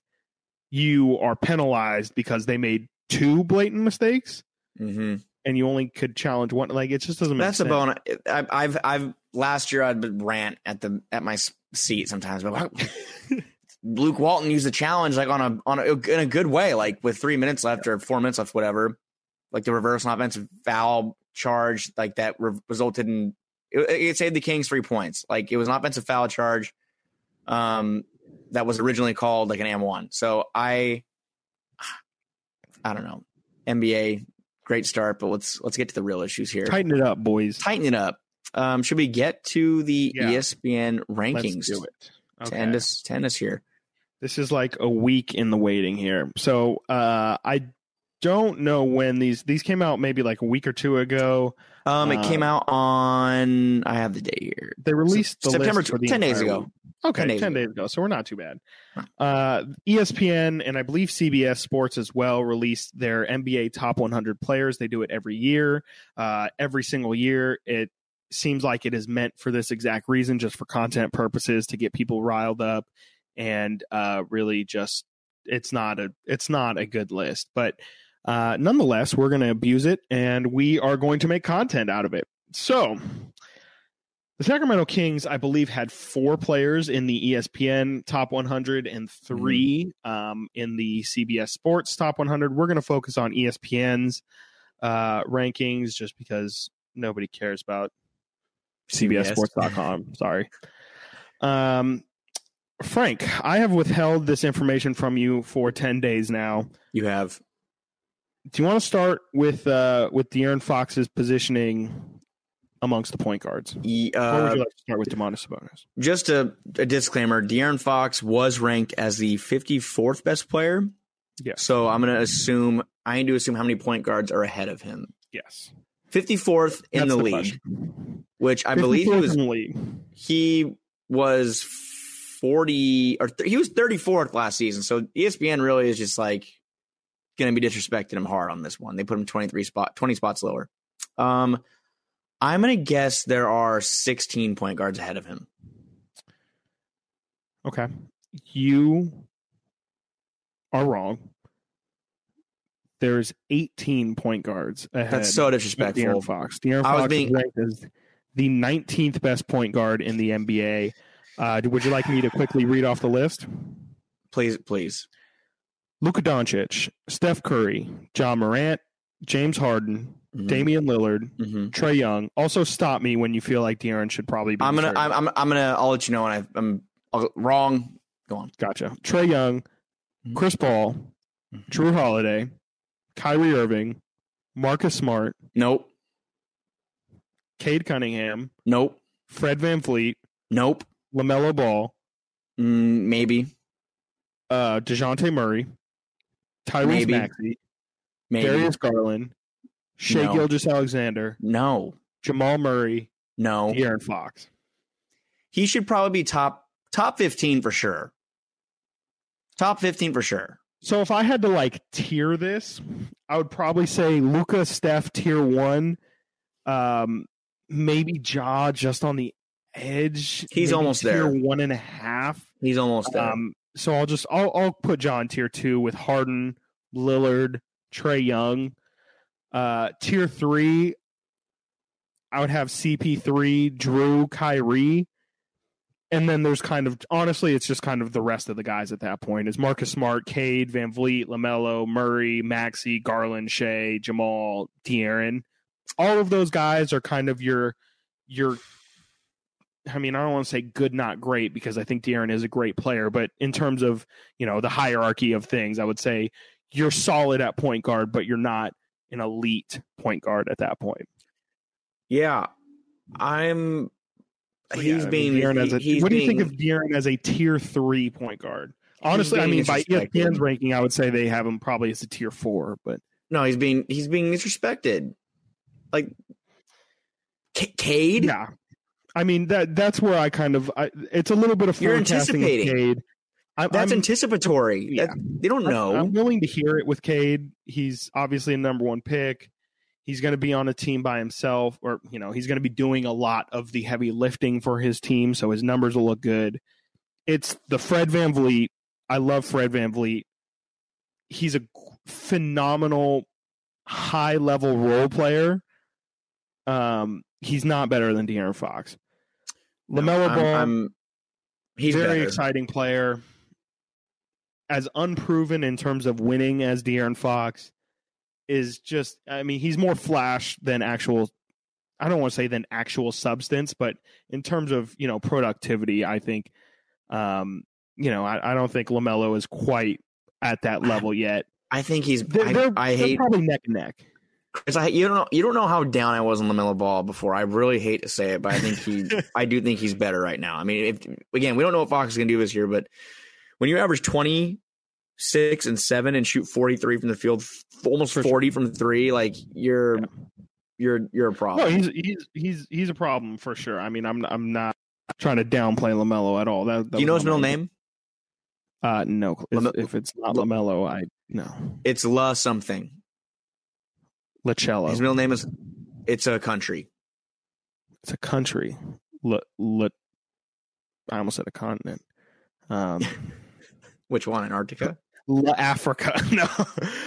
S1: you are penalized because they made two blatant mistakes
S2: hmm
S1: and you only could challenge one. Like, it just doesn't make
S2: That's
S1: sense.
S2: bone. I, I've I've last year I'd rant at the at my seat sometimes, but Luke Walton used the challenge like on a on a, in a good way, like with three minutes left or four minutes left, whatever. Like the reverse and offensive foul charge, like that re- resulted in it, it saved the Kings three points. Like it was an offensive foul charge, um, that was originally called like an M one. So I, I don't know, NBA great start, but let's let's get to the real issues here
S1: Tighten it up, boys.
S2: tighten it up. Um, should we get to the
S1: Yeah.
S2: ESPN
S1: Let's
S2: rankings
S1: do it.
S2: to
S1: Okay.
S2: end us to end us here?
S1: This is like a week in the waiting here. So uh, I don't know when these these came out. Maybe like a week or two ago.
S2: Um, it came
S1: Uh,
S2: out on I have the date here.
S1: They released the
S2: September
S1: list for
S2: tw-
S1: the
S2: 10 days ago.
S1: week. Okay,
S2: 10
S1: ten
S2: days
S1: days, ago. So we're not too bad. Uh, ESPN and I believe CBS Sports as well released their NBA top 100 players. They do it every year. Uh, every single year, it seems like it is meant for this exact reason, just for content purposes, to get people riled up, and uh, really just it's not a it's not a good list, but. Uh, nonetheless, we're going to abuse it and we are going to make content out of it. So, the Sacramento Kings, I believe, had four players in the ESPN top 100 and 3 um, in the CBS Sports top 100. We're going to focus on ESPN's uh, rankings just because nobody cares about
S2: CBS.
S1: CBSSports.com. Sorry. Um, Frank, I have withheld this information from you for 10 days now.
S2: You have
S1: Do you want to start with uh, with De'Aaron Fox's positioning amongst the point guards?
S2: E-
S1: Or would
S2: uh,
S1: you like to start with Domantas Sabonis?
S2: just a, a disclaimer. De'Aaron Fox was ranked as the 54th best player.
S1: Yeah.
S2: So I'm going to assume I need to assume how many point guards are ahead of him.
S1: Yes.
S2: 54th in
S1: That's
S2: the,
S1: the
S2: league, which I believe he was
S1: in the league.
S2: he was 40 or th- he was 34th last season. So ESPN really is just like going to be disrespecting him hard on this one. They put him 23 spot 20 spots lower. Um I'm going to guess there are 16 point guards ahead of him.
S1: Okay. You are wrong. There's 18 point guards ahead.
S2: That's so disrespectful.
S1: De'Aaron Fox. De'Aaron
S2: I was
S1: Fox
S2: being-
S1: is ranked as the 19th best point guard in the NBA. Uh, would you like me to quickly read off the list?
S2: Please please.
S1: Luka Doncic, Steph Curry, John Morant, James Harden,
S2: Mhm.
S1: Damian Lillard,
S2: Mhm.
S1: Trae Young. Also, stop me when you feel like De'Aaron should probably be.
S2: I'm gonna. I'm, I'm I'm to I'll let you know when I, I'm I'll, wrong. Go on.
S1: Gotcha. Trae Young,
S2: Mhm.
S1: Chris Paul,
S2: Mhm.
S1: Jrue Holiday, Kyrie Irving, Marcus Smart,
S2: Nope.
S1: Cade Cunningham,
S2: Nope.
S1: Fred VanVleet,
S2: Nope.
S1: LaMelo Ball,
S2: Mm, maybe.
S1: uh, DeJounte Murray, Tyrese
S2: Maybe.
S1: Maxey,
S2: Maybe.
S1: Darius Garland, Shai
S2: No.
S1: Gilgeous Alexander,
S2: No.
S1: Jamal Murray,
S2: No.
S1: De'Aaron Fox.
S2: he should probably be top top 15 for sure. Top 15 for sure.
S1: So if I had to like tier this, I would probably say Luka, Steph, tier one. Um, maybe Jaw just on the edge.
S2: He's almost
S1: tier
S2: there.
S1: One and a half.
S2: He's almost there.
S1: Um, so I'll just I'll I'll put John tier two with Harden, Lillard, Trae Young. Uh, tier three, I would have CP three, Drew, Kyrie, and then there's kind of honestly, it's just kind of the rest of the guys at that point is Marcus Smart, Cade, VanVleet, Lamelo, Murray, Maxey, Garland, Shai, Jamal, De'Aaron. All of those guys are kind of your your. I mean, I don't want to say good, not great, because I think De'Aaron is a great player. But in terms of you know the hierarchy of things, I would say you're solid at point guard, but you're not an elite point guard at that point.
S2: Yeah, I'm
S1: So,
S2: he's
S1: yeah, I
S2: being
S1: mean, De'Aaron as a,
S2: he's
S1: what do you
S2: being,
S1: think of De'Aaron as a tier three point guard? Honestly, I mean, by. ESPN's ranking, I would say they have him probably as a tier four, but
S2: no, he's being he's being disrespected. Like C- Cade,
S1: yeah, I mean that that's where I kind of I, it's a little bit of
S2: You're
S1: forecasting with
S2: anticipating.
S1: Cade. I'm,
S2: that's
S1: I'm,
S2: anticipatory.
S1: yeah.
S2: That- they don't know.
S1: I'm willing to hear it with Cade. He's obviously a number one pick. He's going to be on a team by himself, or you know, he's going to be doing a lot of the heavy lifting for his team, so his numbers will look good. It's the Fred VanVleet. I love Fred VanVleet. He's a phenomenal high level role player. Um, he's not better than De'Aaron Fox.
S2: No,
S1: Lamelo
S2: I'm-
S1: Ball,
S2: I'm- he's
S1: very
S2: better.
S1: exciting player. As unproven in terms of winning as De'Aaron Fox is just I mean, he's more flash than actual I don't want to say than actual substance, but in terms of, you know, productivity, I think um, you know, I, I don't think LaMelo is quite at that level yet.
S2: I think he's.
S1: They're,
S2: I,
S1: they're,
S2: I hate.
S1: probably neck and neck.
S2: Chris, I, you don't know. You don't know how down I was on Lamelo Ball before. I really hate to say it, but I think he. I do think he's better right now. I mean, if again, we don't know what Fox is going to do this year, but when you average twenty six and seven and shoot forty three from the field, f- almost forty from three, like you're,
S1: Yeah.
S2: you're, you're a
S1: No,
S2: problem.
S1: he's he's he's he's a problem for sure. I mean, I'm I'm not trying to downplay Lamelo at all. That, that
S2: do you know his middle name?
S1: Uh, no. If,
S2: Lame-
S1: if it's not Lamelo, I no.
S2: It's La something.
S1: Lacello.
S2: His middle name is. It's a country.
S1: It's a country. La, La, I almost said a continent. Um,
S2: Which one? Antarctica.
S1: La Africa. No.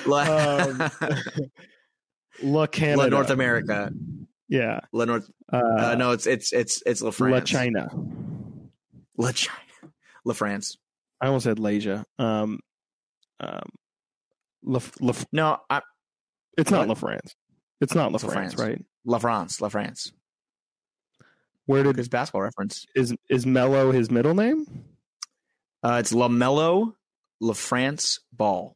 S2: La,
S1: Um, La Canada.
S2: La North America.
S1: Yeah.
S2: La North.
S1: Uh,
S2: Uh, no, it's it's it's it's La France. La.
S1: China.
S2: La China. La France.
S1: I almost said Lasia. Um, um, La, La,
S2: No, I,
S1: it's not
S2: What?
S1: La France. It's not La
S2: It's
S1: France,
S2: France.
S1: right?
S2: La France. La France.
S1: Where did
S2: His basketball reference.
S1: is is Mello his middle name?
S2: Uh, it's Lamelo La France Ball.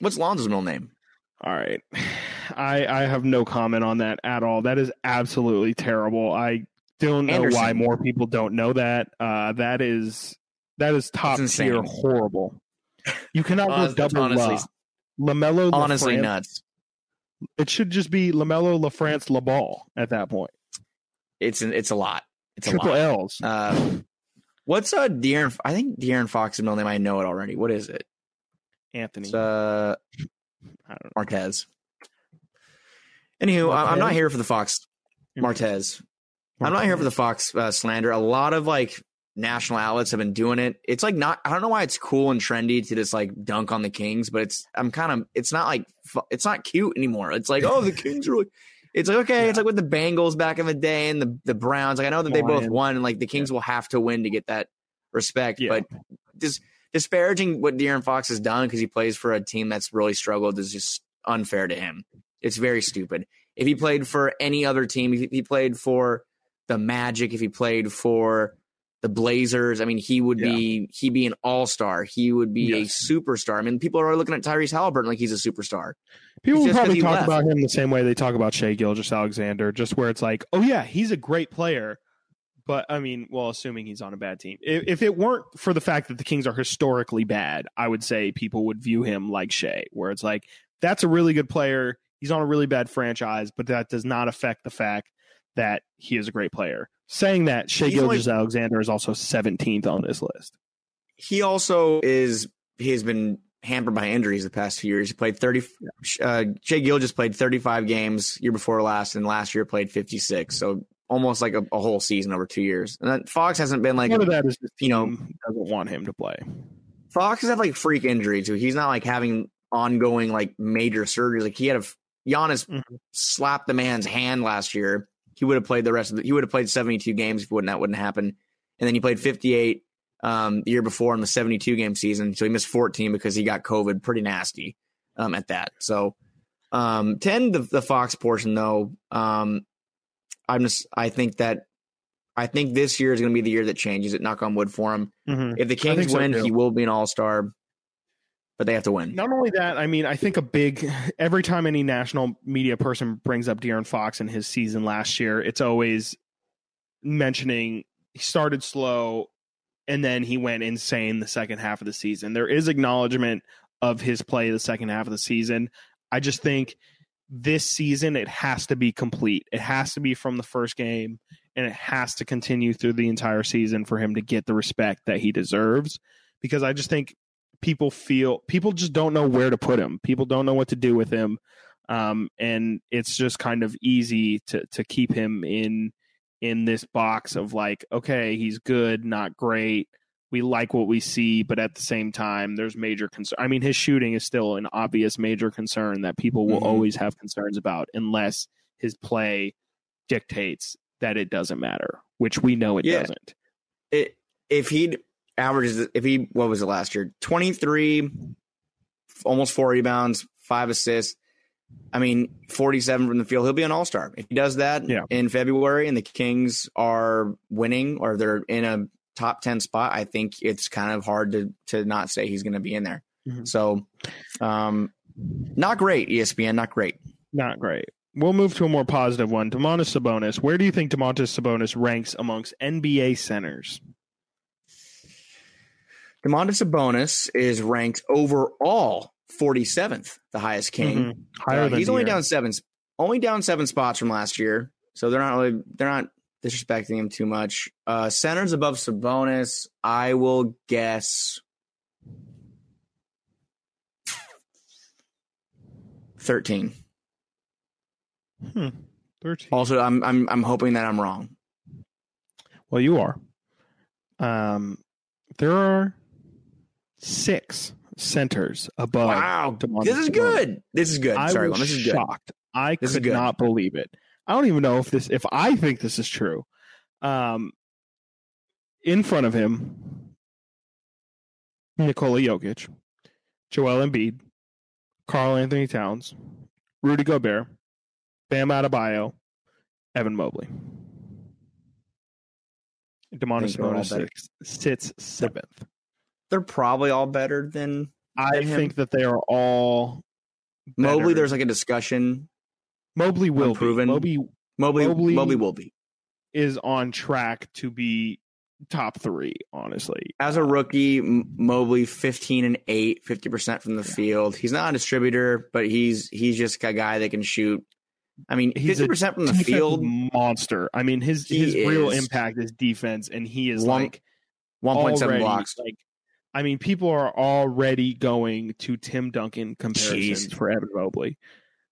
S2: What's Lonzo's middle name?
S1: All right. I I have no comment on that at all. That is absolutely terrible. I don't know
S2: Anderson.
S1: why more people don't know that. Uh that is that is top tier horrible. You cannot go
S2: Honest-
S1: double
S2: honestly-.
S1: Lamelo
S2: Honestly,
S1: France.
S2: nuts.
S1: It should just be Lamelo La France La Ball at that point.
S2: It's an, it's a lot. It's a
S1: Triple
S2: lot.
S1: L's.
S2: Uh, what's uh De'Aaron? I think De'Aaron Fox's middle name. I know it already. What is it?
S1: Anthony.
S2: It's uh
S1: I don't
S2: Martez. Anywho, I- I'm not here for the Fox
S1: know.
S2: Martez. I'm not here for the Fox uh, slander. A lot of like national outlets have been doing it. It's like not. I don't know why it's cool and trendy to just like dunk on the Kings, but it's. I'm kind of. It's not like. It's not cute anymore. It's like oh the Kings are. like It's like okay. It's like with the Bengals back in the day and the the Browns. Like I know that they both won and like the Kings will have to win to get that respect.
S1: Yeah.
S2: But just disparaging what De'Aaron Fox has done because he plays for a team that's really struggled is just unfair to him. It's very stupid. If he played for any other team, if he played for the Magic, if he played for the Blazers, I mean, he would be he'd be an all star. He would be
S1: Yes.
S2: a superstar. I mean, people are looking at Tyrese Halliburton like he's a superstar.
S1: People probably talk
S2: left.
S1: about him the same way they talk about Shai Gilgeous Alexander, just where it's like, oh yeah, he's a great player, but I mean, well, assuming he's on a bad team. If, if it weren't for the fact that the Kings are historically bad, I would say people would view him like Shai, where it's like that's a really good player. He's on a really bad franchise, but that does not affect the fact that he is a great player. Saying that,
S2: Shai
S1: Gilgeous Alexander is also 17th on this list.
S2: He also is he has been hampered by injuries the past few years. He played thirty. Uh, Jay Gill just played thirty five games year before last, and last year played fifty six. So almost like a, a whole season over two years. And then Fox hasn't been like
S1: Part of that is the
S2: you know-
S1: doesn't want him to play.
S2: Fox has had like freak injuries too. He's not like having ongoing like major surgeries. Like he had a Giannis
S1: Mhm.
S2: slapped the man's hand last year. He would have played the rest of the, he would have played 72 games if wouldn't that wouldn't happen. And then he played 58 um, the year before in the 72 game season. So he missed 14 because he got COVID pretty nasty um, at that. So um, 10 the, the Fox portion though. Um, I'm just I think that I think this year is going to be the year that changes it. Knock on wood for him.
S1: Mhm.
S2: If the Kings win,
S1: too.
S2: he will be an All Star, but they have to win.
S1: Not only that, I mean, I think a big every time any national media person brings up De'Aaron Fox and his season last year, it's always mentioning he started slow and then he went insane the second half of the season. There is acknowledgement of his play the second half of the season. I just think this season it has to be complete. It has to be from the first game and it has to continue through the entire season for him to get the respect that he deserves because I just think people feel people just don't know where to put him. People don't know what to do with him. Um, and it's just kind of easy to to keep him in in this box of like, okay, he's good, not great. We like what we see, but at the same time, there's major concern. I mean, his shooting is still an obvious major concern that people will
S2: Mhm.
S1: always have concerns about, unless his play dictates that it doesn't matter, which we know it
S2: Yeah.
S1: doesn't.
S2: It, if he averages, if he what was it last year? Twenty three, almost four rebounds, five assists. I mean, forty seven from the field. He'll be an All Star if he does that
S1: Yeah.
S2: in February, and the Kings are winning or they're in a top ten spot. I think it's kind of hard to to not say he's going to be in there.
S1: Mhm.
S2: So, um, not great. ESPN, not great.
S1: Not great. We'll move to a more positive one. Domantas Sabonis. Where do you think Domantas Sabonis ranks amongst NBA centers?
S2: Domantas Sabonis is ranked overall 47th, the highest king.
S1: Mhm. Higher
S2: Uh,
S1: than
S2: he's only down seven, only down seven spots from last year. So they're not really they're not disrespecting him too much. Uh, centers above Sabonis, I will guess thirteen.
S1: Hmm. 13.
S2: Also, I'm I'm I'm hoping that I'm wrong.
S1: Well, you are. Um, there are six centers above.
S2: wow,
S1: Domantas
S2: this is
S1: Sabonis.
S2: good. This is good.
S1: I
S2: Sorry,
S1: was
S2: this is good.
S1: shocked. I
S2: This
S1: could not believe it. I don't even know if this, if I think this is true. Um, in front of him, Nikola Jokic, Joel Embiid, Karl Anthony Towns, Rudy Gobert, Bam Adebayo, Evan Mobley. Domantas
S2: think
S1: Sabonis sits, sits seventh.
S2: They're probably all better than
S1: I
S2: Than
S1: think that they are all
S2: Mobley. There's like a discussion.
S1: Mobley will be.
S2: Unproven.
S1: Mobley
S2: Mobley,
S1: Mobley-
S2: Mobley will be.
S1: is on track to be top three, honestly.
S2: As a rookie, Mobley 15 and 8, 50% from the field. He's not a distributor, but he's he's just a guy that can shoot. I mean,
S1: He's
S2: 50% from the field,
S1: monster. I mean, his his real impact is defense, and he is
S2: One-
S1: like
S2: 1.7 blocks.
S1: Like, I mean, people are already going to Tim Duncan comparisons
S2: Jeez.
S1: for Evan Mobley.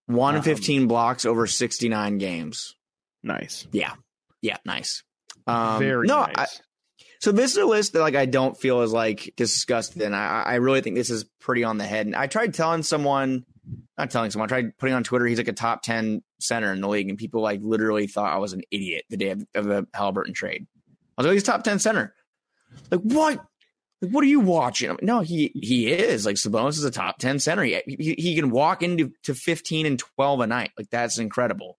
S2: 1 and
S1: um,
S2: 15 blocks over 69 games.
S1: Nice,
S2: Yeah. Yeah, nice. Um,
S1: very
S2: no,
S1: nice.
S2: I, so this is a list that like I don't feel is like disgusted and I I really think this is pretty on the head. And I tried telling someone, not telling someone, I tried putting on Twitter he's like a top ten center in the league, and people like literally thought I was an idiot the day of, of the Halliburton trade. I was like, he's top ten center. Like what? Like what are you watching? Like, no, he he is like Sabonis is a top ten center. He, he he can walk into to fifteen and twelve a night. Like that's incredible.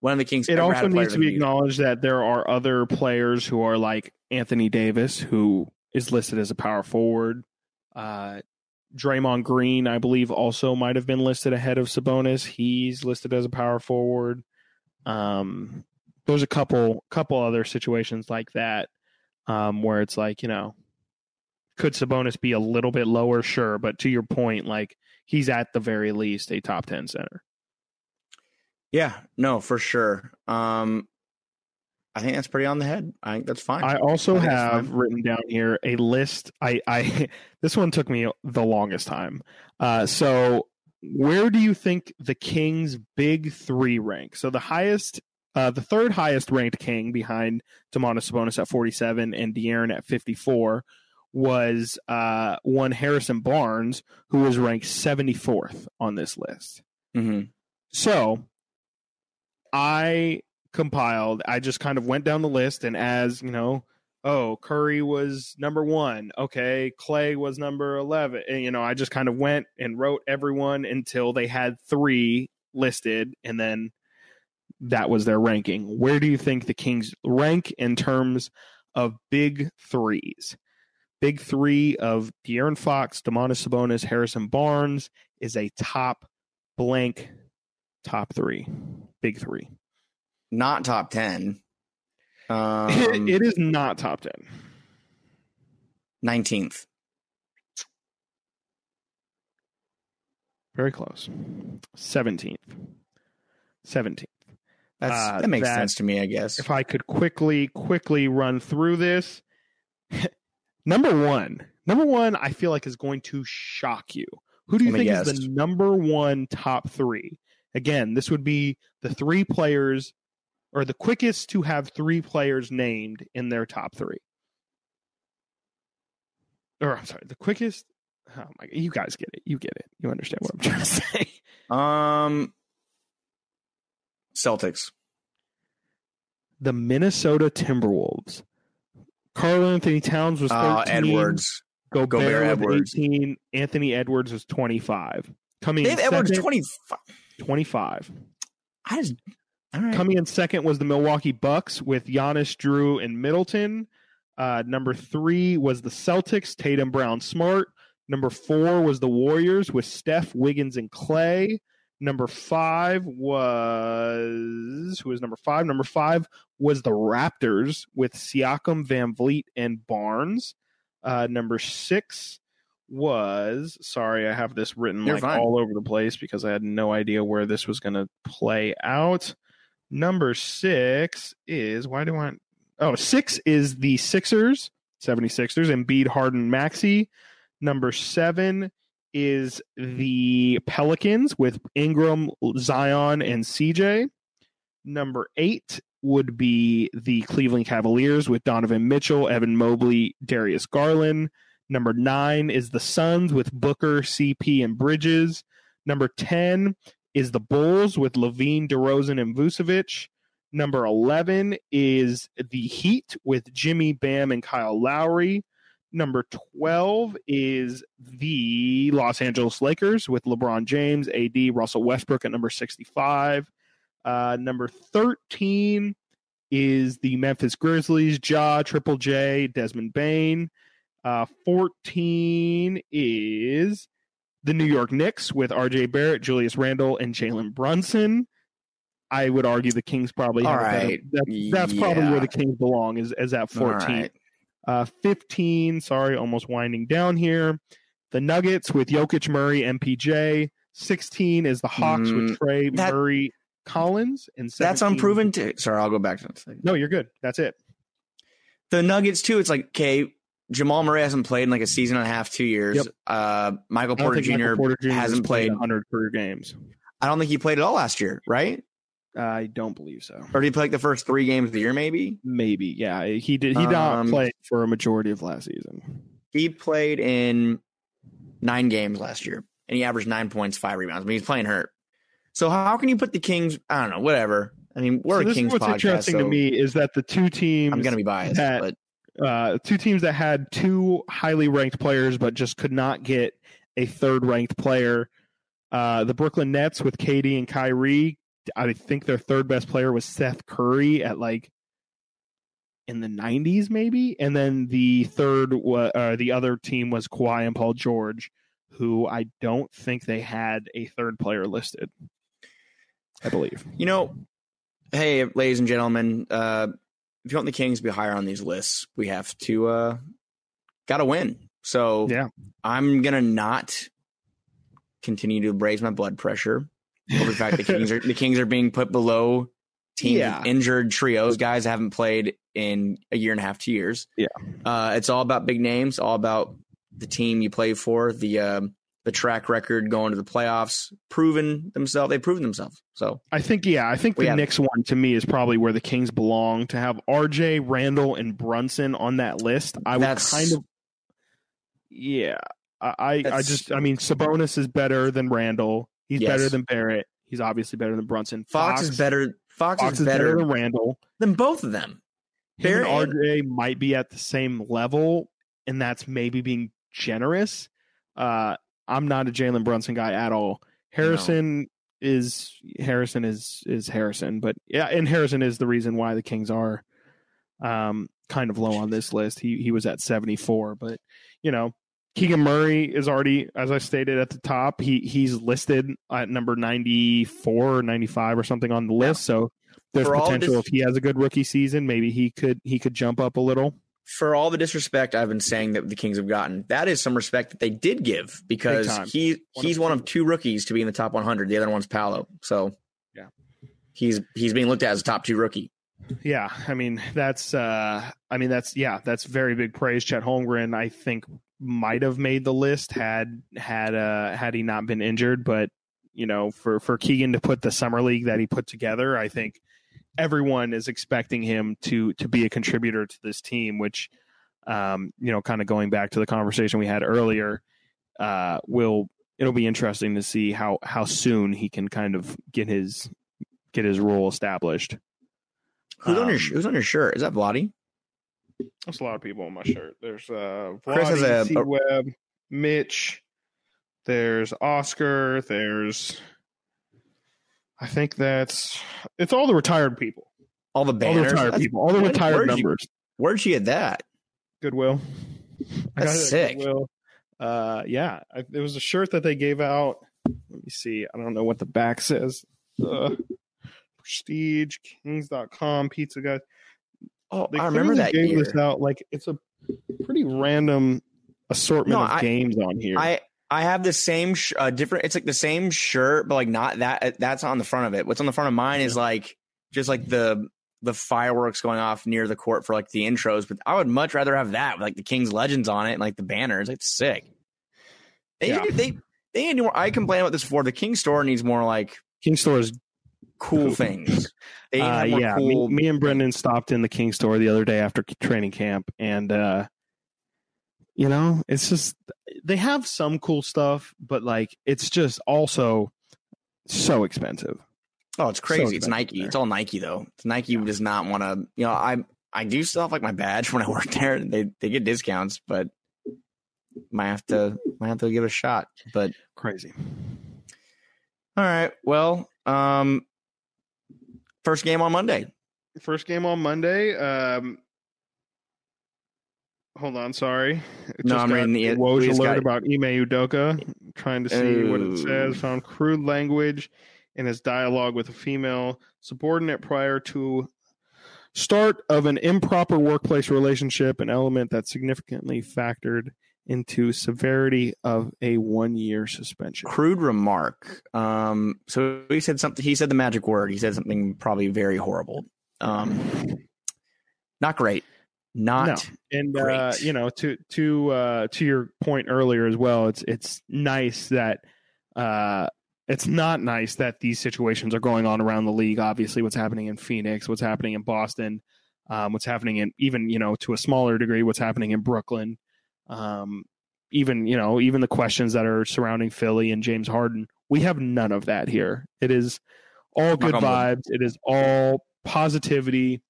S2: One of the Kings.
S1: it also needs to be
S2: can do that.
S1: acknowledged that there are other players who are like Anthony Davis, who is listed as a power forward. Uh, Draymond Green, I believe, also might have been listed ahead of Sabonis. He's listed as a power forward. Um, there's a couple couple other situations like that um, where it's like you know, could Sabonis be a little bit lower? Sure, but to your point, like he's at the very least a top ten center.
S2: Yeah, no, for sure. Um, I think that's pretty on the head. I think that's fine.
S1: I also
S2: I
S1: have written down here a list. I, I this one took me the longest time. Uh, so where do you think the Kings' big three rank? So the highest, uh, the third highest ranked King behind Domantas Sabonis at forty seven and De'Aaron at fifty four was uh, one Harrison Barnes, who was ranked seventy fourth on this list.
S2: hmm
S1: So I compiled, I just kind of went down the list, and as you know, oh, Curry was number one. Okay, Clay was number eleven. And, you know, I just kind of went and wrote everyone until they had three listed, and then that was their ranking. Where do you think the Kings rank in terms of big threes? Big three of De'Aaron Fox, Domantas Sabonis, Harrison Barnes is a top blank top three. Big three.
S2: Not top 10. Um,
S1: it, it is not top 10.
S2: 19th.
S1: Very close. 17th. 17th.
S2: That's,
S1: Uh,
S2: that makes
S1: that-
S2: sense to me, I guess.
S1: If I could quickly, quickly run through this, number one, number one, I feel like is going to shock you. Who do you
S2: Let
S1: think is the number one top three? Again, this would be the three players, or the quickest to have three players named in their top three. Or I'm sorry, the quickest. Oh my! You guys get it. You get it. You understand what I'm trying to say.
S2: Um, Celtics.
S1: The Minnesota Timberwolves. Karl Anthony Towns was 13.
S2: Uh, Edwards.
S1: Gobert,
S2: Gobert Edwards.
S1: 18. Anthony Edwards was 25. Coming
S2: Dave Edwards, 25.
S1: 25.
S2: I just, all right.
S1: Coming in second was the Milwaukee Bucks with Giannis, Drew, and Middleton. Uh, number three was the Celtics, Tatum, Brown, Smart. Number four was the Warriors with Steph, Wiggins, and Clay. Number five was who was number five? Number five was the Raptors with Siakam, VanVleet, and Barnes. Uh, number six was sorry, I have this written
S2: You're
S1: like
S2: fine.
S1: all over the place because I had no idea where this was going to play out. Number six is why do I? Oh, six is the Sixers, 76ers, Embiid, Harden, Maxey. Number seven is the Pelicans with Ingram, Zion, and CJ. Number eight would be the Cleveland Cavaliers with Donovan Mitchell, Evan Mobley, Darius Garland. Number nine is the Suns with Booker, CP, and Bridges. Number 10 is the Bulls with LaVine, DeRozan, and Vucevic. Number 11 is the Heat with Jimmy Bam and Kyle Lowry. Number 12 is the Los Angeles Lakers with LeBron James, AD, Russell Westbrook at number 65. Uh, number 13 is the Memphis Grizzlies, Ja, Triple J, Desmond Bane. Uh, 14 is the New York Knicks with RJ Barrett, Julius Randle, and Jalen Brunson. I would argue the Kings probably
S2: All
S1: better-
S2: right.
S1: that- that's probably
S2: Yeah.
S1: where the Kings belong is, is at 14.
S2: All right.
S1: Uh, 15, sorry, almost winding down here. The Nuggets with Jokic, Murray, MPJ. 16 is the Hawks
S2: Mm,
S1: with Trae,
S2: that-
S1: Murray, Collins. And
S2: That's unproven too. Sorry, I'll go back to that.
S1: No, you're good. That's it.
S2: The Nuggets too. It's like okay, Jamal Murray hasn't played in like a season and a half, two years.
S1: Yep.
S2: Uh, Michael Porter Jr.
S1: Michael Porter Jr. has
S2: hasn't played.
S1: 100 career games.
S2: I don't think he played at all last year, right?
S1: I don't believe so.
S2: Or did he play like the first three games of the year? Maybe
S1: Maybe, yeah. He did. He did not
S2: Um,
S1: play for a majority of last season.
S2: he played in nine games last year, and he averaged nine points, five rebounds. I mean, he's playing hurt. So how can you put the Kings? I don't know. Whatever. I mean, we're
S1: So
S2: a
S1: this
S2: Kings
S1: what's
S2: podcast,
S1: interesting
S2: so
S1: to me is that the two teams
S2: I'm gonna be biased,
S1: that-
S2: but
S1: uh, two teams that had two highly ranked players but just could not get a third ranked player. Uh, the Brooklyn Nets with KD and Kyrie, I think their third best player was Seth Curry at like in the 90s, maybe. And then the third, uh, the other team was Kawhi and Paul George, who I don't think they had a third player listed. I believe.
S2: You know, hey, ladies and gentlemen, uh, if you want the Kings to be higher on these lists, we have to uh, got to win. So
S1: Yeah.
S2: I'm gonna not continue to raise my blood pressure over the fact the Kings are the Kings are being put below teams
S1: Yeah.
S2: injured trios, guys that haven't played in a year and a half, two years.
S1: Yeah.
S2: uh, it's all about big names, all about the team you play for, the um, the track record going to the playoffs, proven themselves. They've proven themselves. So
S1: I think yeah, I think the
S2: have-
S1: Knicks one to me is probably where the Kings belong. To have RJ, Randle, and Brunson on that list, I would kind of yeah. I I, I just I mean Sabonis is better than Randle. He's
S2: Yes.
S1: better than Barrett. He's obviously better than Brunson.
S2: Fox, is better. Fox,
S1: Fox
S2: is better
S1: than Randle.
S2: than both of them.
S1: Him
S2: Fair
S1: and
S2: and-
S1: RJ might be at the same level, and that's maybe being generous. Uh, I'm not a Jalen Brunson guy at all. Harrison is Harrison is is Harrison, but yeah, and Harrison is the reason why the Kings are um kind of low on this list. He he was at 74, but you know, Keegan Murray is already, as I stated at the top, he he's listed at number 94 or 95 or something on the list. So there's
S2: For
S1: potential
S2: this-
S1: if he has a good rookie season, maybe he could he could jump up a little.
S2: For all the disrespect I've been saying that the Kings have gotten, that is some respect that they did give because he he's one of two rookies to be in the top 100. The other one's Paolo. So
S1: Yeah.
S2: he's he's being looked at as a top two rookie.
S1: Yeah, I mean that's uh I mean that's yeah, that's very big praise. Chet Holmgren, I think, might have made the list had had uh had he not been injured, but you know, for for Keegan to put the summer league that he put together, I think everyone is expecting him to to be a contributor to this team, which um, you know, kind of going back to the conversation we had earlier, uh will it'll be interesting to see how how soon he can kind of get his get his role established.
S2: Who's on your
S1: Um,
S2: Who's on your shirt? Is that Vladdy?
S1: There's a lot of people on my shirt. There's uh
S2: Chris has a-
S1: C-Webb, Mitch. There's Oscar. There's I think that's it's all the retired people.
S2: All the
S1: All the retired
S2: That's-
S1: people. All the retired
S2: where'd you-
S1: numbers.
S2: Where'd you get that?
S1: Goodwill. I got it at
S2: sick.
S1: Goodwill. Uh, yeah, I, it was a shirt that they gave out. Let me see. I don't know what the back says. Uh, Prestige, Kings.com, Pizza Guy.
S2: Oh,
S1: They
S2: I remember that
S1: gave
S2: year.
S1: this out. Like it's a pretty random assortment
S2: No,
S1: of
S2: I-
S1: games on here.
S2: I I have the same sh- uh, different. It's like the same shirt, but like not that. That's on the front of it. What's on the front of mine is like just like the the fireworks going off near the court for like the intros. But I would much rather have that with like the Kings legends on it and like the banners. It's sick. They
S1: Yeah.
S2: need, they they need more. I complain about this before. The King store needs more like
S1: King Store is
S2: cool things. They
S1: uh, yeah.
S2: cool.
S1: Me, me and Brendan stopped in the King Store the other day after training camp, and uh, you know, it's just they have some cool stuff, but like it's just also so expensive.
S2: Oh, it's crazy. it's Nike.
S1: there.
S2: It's all Nike though. Nike does not want to. You know, I I do still have like my badge when I work there. They they get discounts, but might have to might have to give it a shot. But
S1: Crazy.
S2: all right, well, um, first game on Monday.
S1: First game on Monday. Um, hold on, sorry. It
S2: No, I'm reading the- we
S1: Woj alert
S2: got-
S1: about Ime Udoka. Trying to see what it says. Found crude language in his dialogue with a female subordinate prior to start of an improper workplace relationship, an element that significantly factored into severity of a one-year suspension.
S2: Crude remark. Um, so he said something. He said the magic word. He said something probably very horrible. Um, not great. Not
S1: and uh, you know to to uh, to your point earlier as well it's it's nice that uh, it's not nice that these situations are going on around the league obviously what's happening in phoenix what's happening in boston um, what's happening in even you know to a smaller degree what's happening in brooklyn um, even you know even the questions that are surrounding philly and james harden we have none of that here it is all good vibes it is all positivity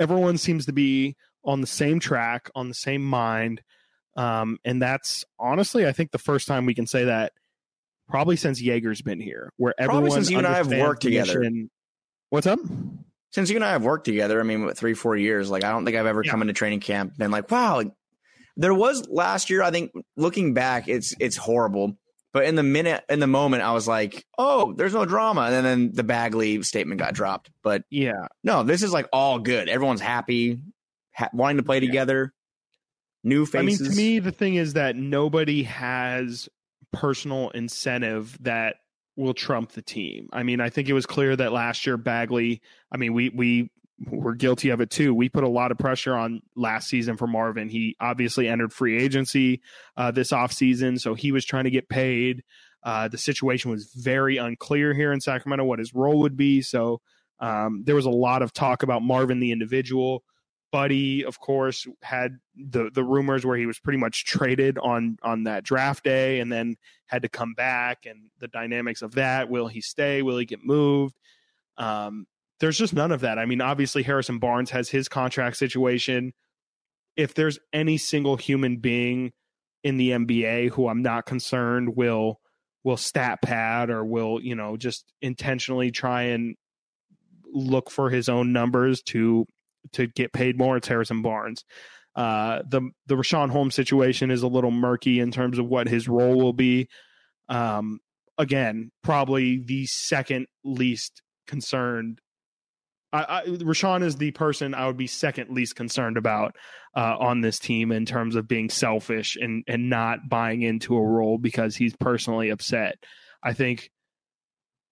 S1: everyone seems to be on the same track, on the same mind. Um, and that's honestly, I think the first time we can say that probably since Jaeger's been here, where
S2: Probably
S1: everyone
S2: since you and I have worked together.
S1: mission. What's up?
S2: since you and I have worked together, I mean, what, three, four years, like I don't think I've ever
S1: Yeah.
S2: come into training camp and been like, wow, like, there was last year. I think looking back, it's it's horrible. But in the minute, in the moment, I was like, oh, there's no drama, and then, the Bagley statement got dropped. But
S1: Yeah,
S2: no, this is like all good. Everyone's happy, ha- wanting to play together. New faces.
S1: I mean, to me, the thing is that nobody has personal incentive that will trump the team. I mean, I think it was clear that last year Bagley. I mean, we we were guilty of it too. We put a lot of pressure on last season for Marvin. He obviously entered free agency uh, this offseason, so he was trying to get paid. Uh, the situation was very unclear here in Sacramento what his role would be. So um, there was a lot of talk about Marvin the individual. Buddy, of course, had the the rumors where he was pretty much traded on on that draft day, and then had to come back, and the dynamics of that. Will he stay? Will he get moved? Um, there's just none of that. I mean, obviously Harrison Barnes has his contract situation. If there's any single human being in the NBA who I'm not concerned will will stat pad or will, you know, just intentionally try and look for his own numbers to to get paid more, it's Harrison Barnes. Uh, the the Richaun Holmes situation is a little murky in terms of what his role will be. Um, again, probably the second least concerned. I, I, Richaun is the person I would be second least concerned about uh, on this team in terms of being selfish and and not buying into a role because he's personally upset. I think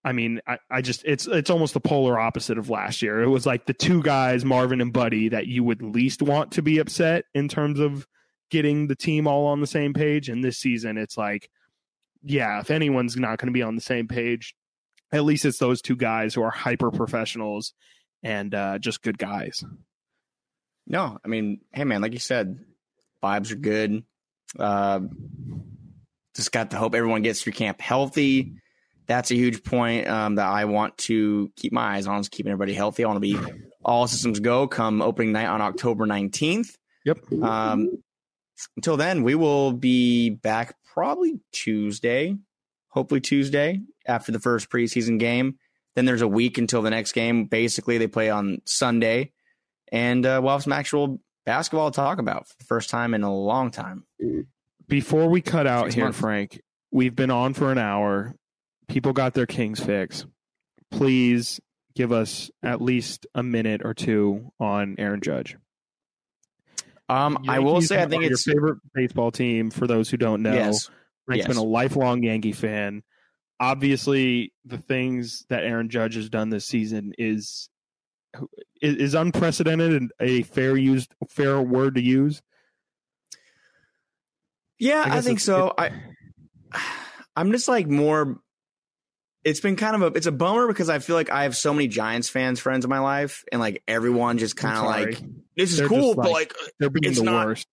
S1: I mean, I, I just it's it's almost the polar opposite of last year. It was like the two guys, Marvin and Buddy, that you would least want to be upset in terms of getting the team all on the same page. And this season, it's like, yeah, if anyone's not going to be on the same page, at least it's those two guys who are hyper professionals and uh, just good guys.
S2: No, I mean, hey man, like you said, vibes are good. Uh, just got to hope everyone gets through camp healthy that's a huge point um, that I want to keep my eyes on is keeping everybody healthy. I want to be all systems go come opening night on October 19th.
S1: Yep.
S2: Um, until then, we will be back probably Tuesday, hopefully Tuesday after the first preseason game. Then there's a week until the next game. Basically, they play on Sunday, and uh, we'll have some actual basketball to talk about for the first time in a long time.
S1: Before we cut out Six here, months. Frank, we've been on for an hour people got their Kings fix. Please give us at least a minute or two on Aaron Judge.
S2: Um, Yankees I will say I think it's
S1: your favorite baseball team. For those who don't know, yes. Frank's yes. been a lifelong Yankee fan. Obviously, the things that Aaron Judge has done this season is is unprecedented and a fair used fair word to use.
S2: Yeah, I, I think so. I I'm just like more it's been kind of a it's a bummer because I feel like I have so many Giants fans friends in my life, and like everyone just kind of like this is they're cool, but like,
S1: they're being
S2: it's
S1: the
S2: not,
S1: worst.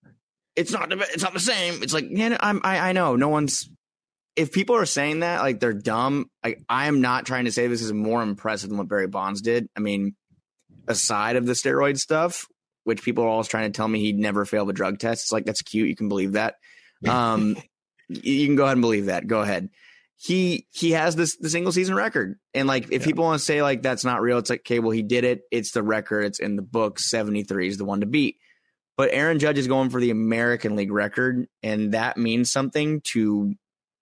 S2: It's not it's not the same. It's like yeah, I'm I, I know no one's. If people are saying that like they're dumb, like I am not trying to say this is more impressive than what Barry Bonds did. I mean, aside of the steroid stuff, which people are always trying to tell me he'd never fail the drug test. It's like that's cute. You can believe that. Um, you can go ahead and believe that. Go ahead he he has this the single season record. And like if yeah. people want to say like that's not real, it's like, okay, well he did it. It's the record. It's in the book. 73 is the one to beat. But Aaron Judge is going for the American League record, and that means something to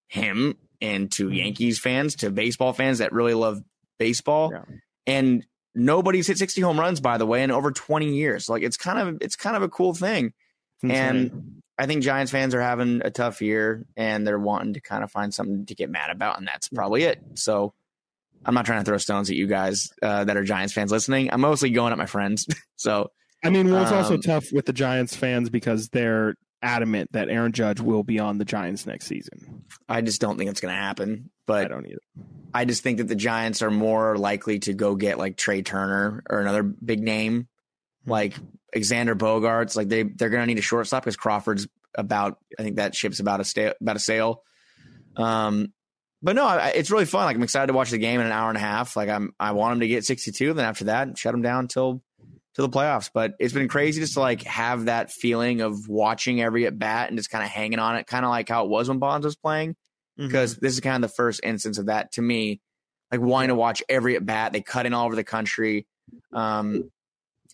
S2: him and to mm-hmm. Yankees fans, to baseball fans that really love baseball. Yeah. And nobody's hit 60 home runs, by the way, in over 20 years. Like it's kind of it's kind of a cool thing. And I think Giants fans are having a tough year and they're wanting to kind of find something to get mad about, and that's probably it. So I'm not trying to throw stones at you guys uh, that are Giants fans listening. I'm mostly going at my friends. so
S1: I mean, well, it's um, also tough with the Giants fans because they're adamant that Aaron Judge will be on the Giants next season.
S2: I just don't think it's going to happen. But
S1: I don't either.
S2: I just think that the Giants are more likely to go get like Trea Turner or another big name like Xander Bogaerts. Like they they're gonna need a shortstop because Crawford's about. I think that ship's about a stale about a sale. Um, but no, I, it's really fun. Like I'm excited to watch the game in an hour and a half. Like I'm I want him to get 62. Then after that, shut him down till till the playoffs. But it's been crazy just to like have that feeling of watching every at bat and just kind of hanging on it, kind of like how it was when Bonds was playing. Because mm-hmm. this is kind of the first instance of that to me, like wanting to watch every at bat. They cut in all over the country. Um,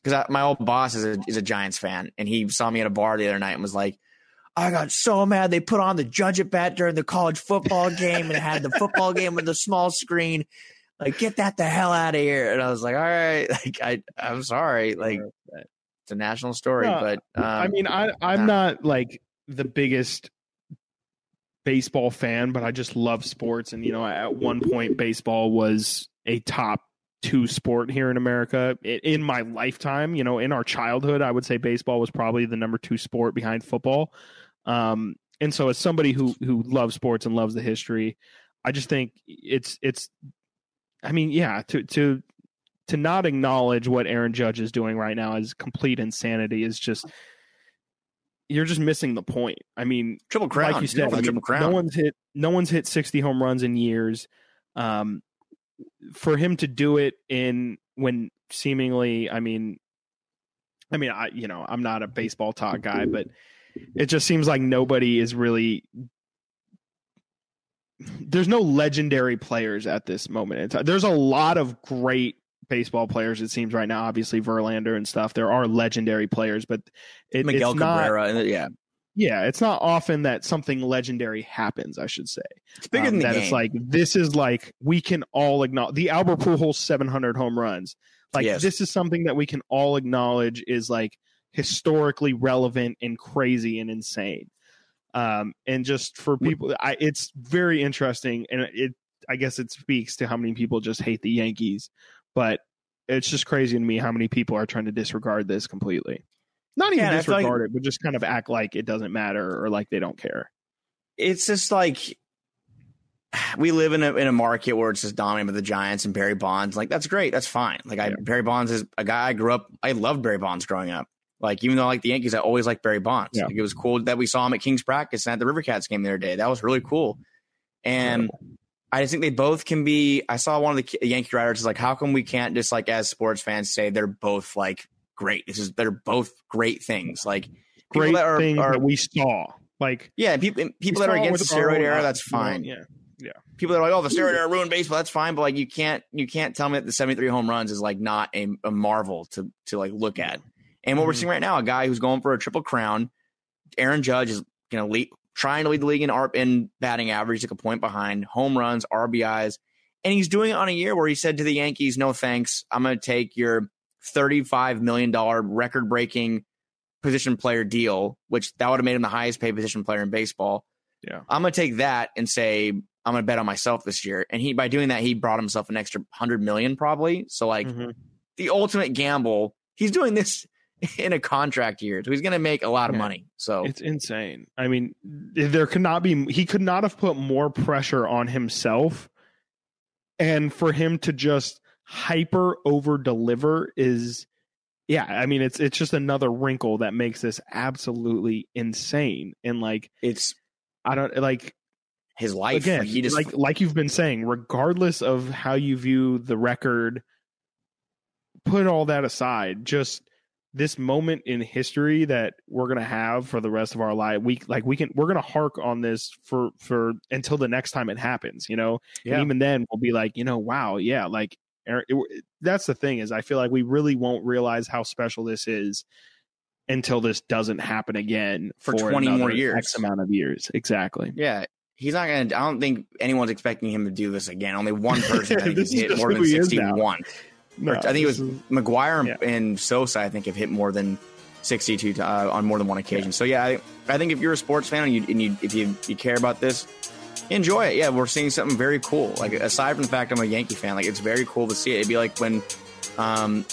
S2: because my old boss is a, is a Giants fan, and he saw me at a bar the other night and was like, I got so mad they put on the judge at bat during the college football game and had the football game with the small screen. Like, get that the hell out of here. And I was like, all right, like I I'm sorry. Like it's a national story, no, but um,
S1: I mean I I'm not like the biggest baseball fan, but I just love sports. And you know, at one point baseball was a top two sport here in America. In my lifetime, you know, in our childhood, I would say baseball was probably the number two sport behind football. Um, and so, as somebody who who loves sports and loves the history, I just think it's it's. I mean, yeah, to to to not acknowledge what Aaron Judge is doing right now is complete insanity. Is just you're just missing the point. I mean,
S2: triple crown,
S1: like you said, I mean,
S2: crown.
S1: no one's hit no one's hit 60 home runs in years. Um, for him to do it in when seemingly, I mean, I mean, I you know, I'm not a baseball talk guy, but it just seems like nobody is really. There's no legendary players at this moment. in time. There's a lot of great baseball players. It seems right now, obviously Verlander and stuff. There are legendary players, but it,
S2: Miguel
S1: it's not,
S2: Cabrera, and yeah,
S1: yeah, it's not often that something legendary happens. I should say
S2: it's bigger
S1: um,
S2: than the
S1: that.
S2: game.
S1: It's like this is like we can all acknowledge the Albert Pujols 700 home runs. Like
S2: Yes.
S1: this is something that we can all acknowledge is like historically relevant and crazy and insane. Um, and just for people, I, it's very interesting, and it I guess it speaks to how many people just hate the Yankees, but it's just crazy to me how many people are trying to disregard this completely. Not even
S2: Yeah, feel like-
S1: disregard it, but just kind of act like it doesn't matter or like they don't care.
S2: it's just like we live in a in a market where it's just dominated by the Giants and Barry Bonds. Like that's great, that's fine. Like I
S1: Yeah.
S2: Barry Bonds is a guy I grew up. I loved Barry Bonds growing up. Like even though I like the Yankees, I always like Barry Bonds.
S1: Yeah.
S2: Like, it was cool that we saw him at Kings practice and at the River Cats game the other day. That was really cool. And I just think they both can be. I saw one of the Yankee writers is like, how come we can't just like as sports fans say they're both like great? This is they're both great things. Like
S1: Great
S2: that are,
S1: things
S2: are
S1: that we saw. Like
S2: yeah, people people that are against the steroid era, that's fine.
S1: Yeah.
S2: People that are like, oh, the steroid era ruined baseball. That's fine, but like you can't you can't tell me that the seventy three home runs is like not a, a marvel to to like look at. And what we're
S1: Mhm.
S2: seeing right now, a guy who's going for a triple crown. Aaron Judge is going to lead, trying to lead the league in ARP in batting average, like a point behind, home runs, RBIs, and he's doing it on a year where he said to the Yankees, "No thanks, I'm going to take your thirty five million dollar record breaking position player deal, which that would have made him the highest paid position player in baseball."
S1: Yeah.
S2: I'm gonna take that and say I'm gonna bet on myself this year. And he by doing that, he brought himself an extra hundred million probably. So like
S1: Mhm.
S2: the ultimate gamble. He's doing this in a contract year, so he's gonna make a lot of
S1: Yeah.
S2: money. So
S1: It's insane. I mean, there could not be he could not have put more pressure on himself and for him to just hyper over deliver is yeah, I mean it's it's just another wrinkle that makes this absolutely insane. And like
S2: it's
S1: I don't like
S2: his life.
S1: again
S2: like he just
S1: like like you've been saying regardless of how you view the record put all that aside just this moment in history that we're gonna have for the rest of our life we like we can we're gonna hark on this for for until the next time it happens you know
S2: Yeah.
S1: and even then we'll be like you know wow yeah like Aaron- it- that's the thing is i feel like we really won't realize how special this is until this doesn't happen again
S2: For 20 more years.
S1: x amount of years exactly
S2: yeah. He's not gonna. I don't think anyone's expecting him to do this again. Only one person I think has hit more than
S1: he is now.
S2: 61.
S1: No,
S2: I think it was
S1: is-
S2: McGwire
S1: Yeah.
S2: and Sosa. I think have hit more than 62 uh, on more than one occasion. So yeah, I, I think if you're a sports fan and you, and you if you, you care about this, enjoy it. Yeah, we're seeing something very cool. Like aside from the fact I'm a Yankee fan, like it's very cool to see it. It'd be like when, um,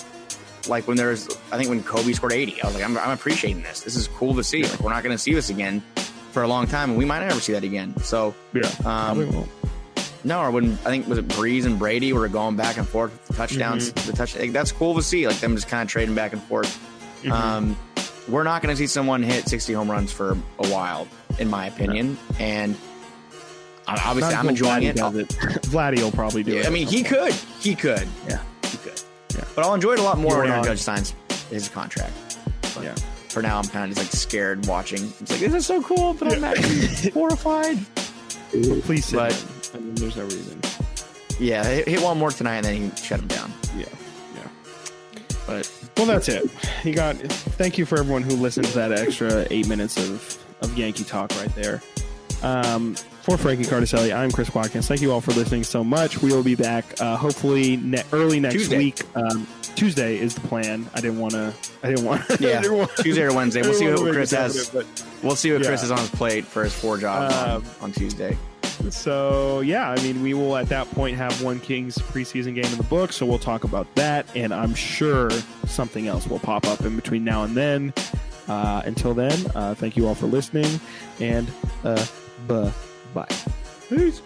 S2: like when there's I think when Kobe scored 80. I was like, I'm, I'm appreciating this. This is cool to see. Like we're not going to see this again for a long time, and we might never see that again. So
S1: yeah
S2: um,
S1: won't.
S2: No, or when I think was it Brees and Brady were going back and forth with the touchdowns.
S1: Mm-hmm.
S2: The touch like, that's cool to see. Like them just kind of trading back and forth.
S1: Mhm.
S2: Um, we're not going to see someone hit 60 home runs for a while, in my opinion. And obviously, I'm enjoying
S1: Vladdy
S2: it.
S1: it. Vladdy will probably do it.
S2: I mean, he could, he could,
S1: Yeah.
S2: he could.
S1: Yeah.
S2: But I'll enjoy it a lot more
S1: You're
S2: when Aaron. Judge signs his contract. But
S1: Yeah.
S2: For now, I'm kind of just like scared watching. It's like this is so cool, but I'm actually horrified.
S1: Please
S2: But-.
S1: I mean, there's no reason.
S2: Yeah, hit, hit one more tonight, and then he shut him down. Yeah.
S1: Yeah.
S2: But
S1: Well, that's it. You got. Thank you for everyone who listened to that extra eight minutes of of Yankee talk right there. Um, for Frankie Cardicelli, I'm Chris Watkins. Thank you all for listening so much. We will be back uh, hopefully ne- early next
S2: Tuesday.
S1: week. Um, Tuesday is the plan. I didn't want to. I didn't want.
S2: Yeah, Tuesday or Wednesday. We'll see what Chris has.
S1: But
S2: We'll see what Chris
S1: Yeah.
S2: is on his plate for his four jobs on,
S1: Um,
S2: on Tuesday.
S1: So yeah, I mean, we will at that point have one Kings preseason game in the book, so we'll talk about that, and I'm sure something else will pop up in between now and then. Uh, until then, uh, thank you all for listening, and uh, bye bye. Peace.